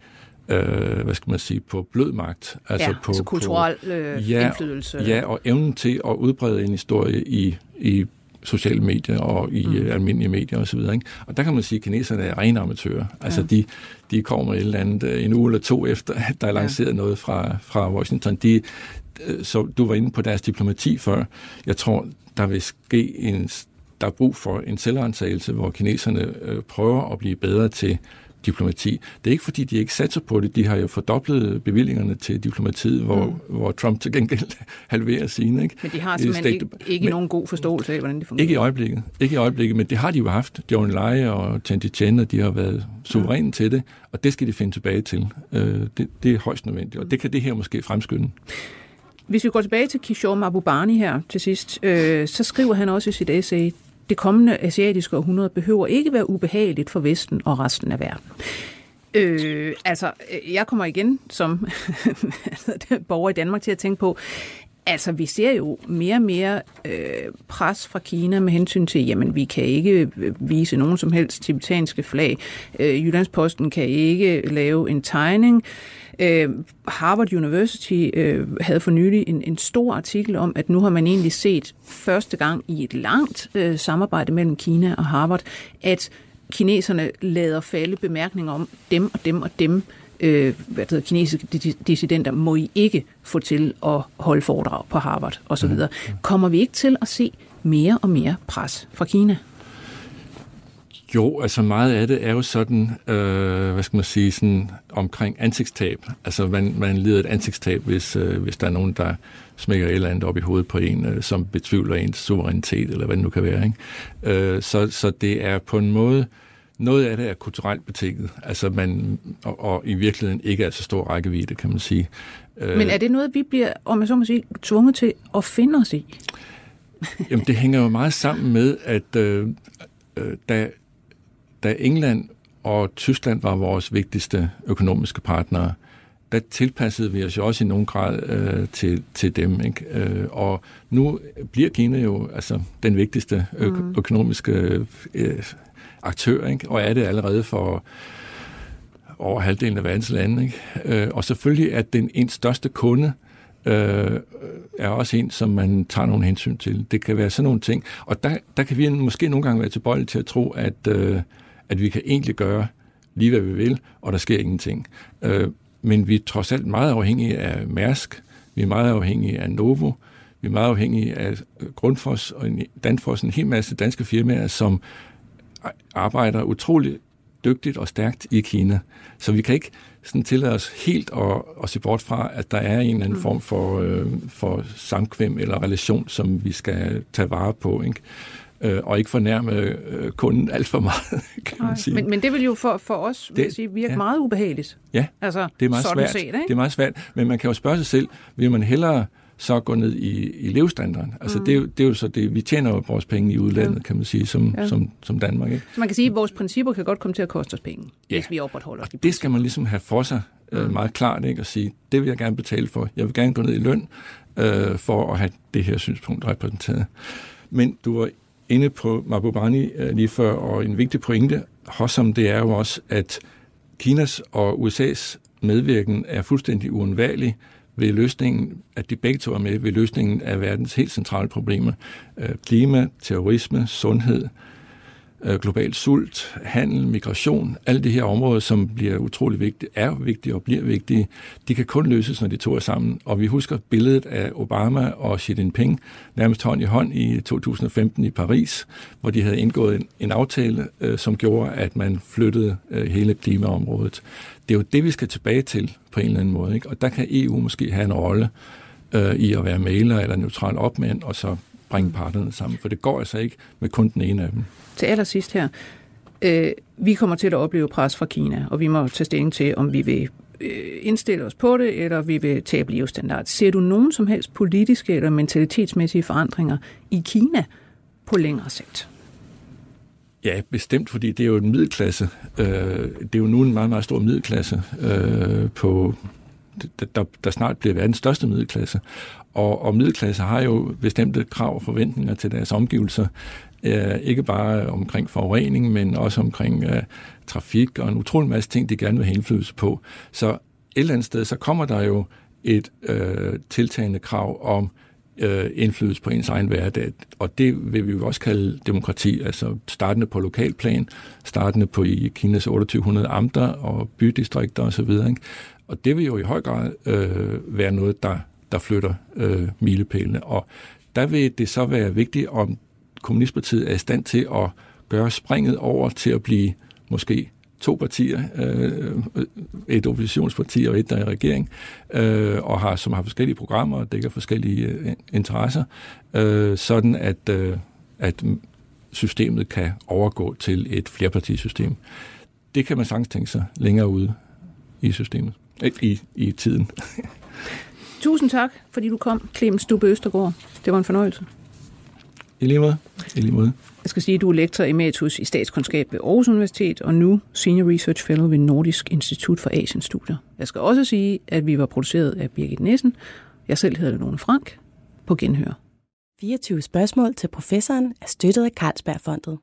øh, hvad skal man sige, på blød magt. Altså ja, på, altså kulturel øh, ja, indflydelse. Ja, og evnen til at udbrede en historie i, i sociale medier og i mm. Øh, almindelige medier osv. Ikke? Og der kan man sige, at kineserne er rene amatører. Altså de, de kommer et eller andet øh, en uge eller to efter, at der er lanceret ja. noget fra, fra Washington. De, øh, så du var inde på deres diplomati før. Jeg tror, der vil ske en der er brug for en selvantagelse, hvor kineserne øh, prøver at blive bedre til diplomati. Det er ikke fordi, de ikke satser på det. De har jo fordoblet bevillingerne til diplomatiet, hvor, mm. hvor Trump til gengæld halverer sine. Ikke? Men de har simpelthen ikke, ikke men, nogen god forståelse af, hvordan det fungerer. Ikke i øjeblikket. Ikke i øjeblikket, men det har de jo haft. John Lai og Chen Chen, de har været suveræne ja. til det, og det skal de finde tilbage til. Øh, det, det er højst nødvendigt, og det kan det her måske fremskynde. Hvis vi går tilbage til Kishore Mahbubani her til sidst, øh, så skriver han også i sit essay, det kommende asiatiske århundrede behøver ikke være ubehageligt for Vesten og resten af verden. Øh, altså, øh, jeg kommer igen som borger i Danmark til at tænke på, Altså, vi ser jo mere og mere øh, pres fra Kina med hensyn til, jamen, vi kan ikke øh, vise nogen som helst tibetanske flag. Øh, Jyllandsposten kan ikke lave en tegning. Øh, Harvard University øh, havde for nylig en, en stor artikel om, at nu har man egentlig set første gang i et langt øh, samarbejde mellem Kina og Harvard, at kineserne lader falde bemærkninger om dem og dem og dem, øh, hvad hedder, kinesiske dissidenter, må I ikke få til at holde foredrag på Harvard osv. Mm. Kommer vi ikke til at se mere og mere pres fra Kina? Jo, altså meget af det er jo sådan, øh, hvad skal man sige, sådan omkring ansigtstab. Altså man, man lider et ansigtstab, hvis, øh, hvis der er nogen, der smækker et eller andet op i hovedet på en, øh, som betvivler ens suverænitet, eller hvad det nu kan være. Ikke? Øh, så, så det er på en måde, noget af det er kulturelt betinget, altså man, og, og i virkeligheden ikke er så stor rækkevidde, kan man sige. Øh, Men er det noget, vi bliver, om jeg så må sige, tvunget til at finde os i? Jamen det hænger jo meget sammen med, at øh, øh, da da England og Tyskland var vores vigtigste økonomiske partnere, der tilpassede vi os jo også i nogen grad øh, til, til dem. Ikke? Øh, og nu bliver Kina jo altså den vigtigste ø- mm. økonomiske øh, aktør, ikke? og er det allerede for over halvdelen af verdens lande. Ikke? Øh, og selvfølgelig er den en største kunde øh, er også en, som man tager nogle hensyn til. Det kan være sådan nogle ting. Og der, der kan vi måske nogle gange være tilbøjelige til at tro, at øh, at vi kan egentlig gøre lige hvad vi vil, og der sker ingenting. Øh, men vi er trods alt meget afhængige af Mærsk, vi er meget afhængige af Novo, vi er meget afhængige af Grundfos og Danfoss, en hel masse danske firmaer, som arbejder utroligt dygtigt og stærkt i Kina. Så vi kan ikke sådan tillade os helt at, at se bort fra, at der er en eller anden mm. form for, øh, for samkvem eller relation, som vi skal tage vare på. Ikke? Øh, og ikke fornærme øh, kunden alt for meget, kan man sige. Men, men det vil jo for, for os vil det, sige, virke ja. meget ubehageligt. Ja, altså, det er meget svært. Set, ikke? Det er meget svært, men man kan jo spørge sig selv, vil man hellere så gå ned i, i levestandarden. Altså mm. det, er jo, det er jo så det, vi tjener jo vores penge i udlandet, ja. kan man sige, som, ja. som, som Danmark. Ikke? Så man kan sige, at vores principper kan godt komme til at koste os penge, ja. hvis vi opretholder og det skal man ligesom have for sig øh, mm. meget klart, ikke? og sige, det vil jeg gerne betale for. Jeg vil gerne gå ned i løn øh, for at have det her synspunkt repræsenteret. Men du var inde på Mabubani øh, lige før, og en vigtig pointe som det er jo også, at Kinas og USA's medvirken er fuldstændig uundværlig ved løsningen, at de begge to er med ved løsningen af verdens helt centrale problemer. Øh, klima, terrorisme, sundhed, Øh, global sult, handel, migration, alle de her områder, som bliver utrolig vigtige, er vigtige og bliver vigtige, de kan kun løses, når de to er sammen. Og vi husker billedet af Obama og Xi Jinping nærmest hånd i hånd i 2015 i Paris, hvor de havde indgået en, en aftale, øh, som gjorde, at man flyttede øh, hele klimaområdet. Det er jo det, vi skal tilbage til på en eller anden måde. Ikke? Og der kan EU måske have en rolle øh, i at være mailer eller neutral opmand, og så bringe parterne sammen, for det går altså ikke med kun den ene af dem til allersidst her. Øh, vi kommer til at opleve pres fra Kina, og vi må tage stilling til, om vi vil øh, indstille os på det, eller vi vil tabe levestandard. Ser du nogen som helst politiske eller mentalitetsmæssige forandringer i Kina på længere sigt? Ja, bestemt, fordi det er jo en middelklasse. Øh, det er jo nu en meget, meget stor middelklasse øh, på der, der snart bliver verdens største middelklasse. Og, og middelklasse har jo bestemte krav og forventninger til deres omgivelser. Øh, ikke bare omkring forurening, men også omkring øh, trafik og en utrolig masse ting, de gerne vil have indflydelse på. Så et eller andet sted, så kommer der jo et øh, tiltagende krav om øh, indflydelse på ens egen hverdag. Og det vil vi jo også kalde demokrati, altså startende på lokalplan, startende på i Kinas 2800 amter og bydistrikter osv. Og, og det vil jo i høj grad øh, være noget, der, der flytter øh, milepælene. Og der vil det så være vigtigt, om Kommunistpartiet er i stand til at gøre springet over til at blive måske to partier, øh, et oppositionsparti og et, der er i regering, øh, og har, som har forskellige programmer og dækker forskellige øh, interesser, øh, sådan at, øh, at systemet kan overgå til et flerpartisystem. Det kan man sagtens tænke sig længere ude i systemet, i, i tiden. Tusind tak, fordi du kom, Clemens Stubbe Østergaard. Det var en fornøjelse. I lige måde. I lige måde. Jeg skal sige, at du er lektor emeritus i statskundskab ved Aarhus Universitet, og nu Senior Research Fellow ved Nordisk Institut for Asienstudier. Jeg skal også sige, at vi var produceret af Birgit Nissen. Jeg selv hedder Lone Frank. På genhør. 24 spørgsmål til professoren er støttet af Carlsbergfondet.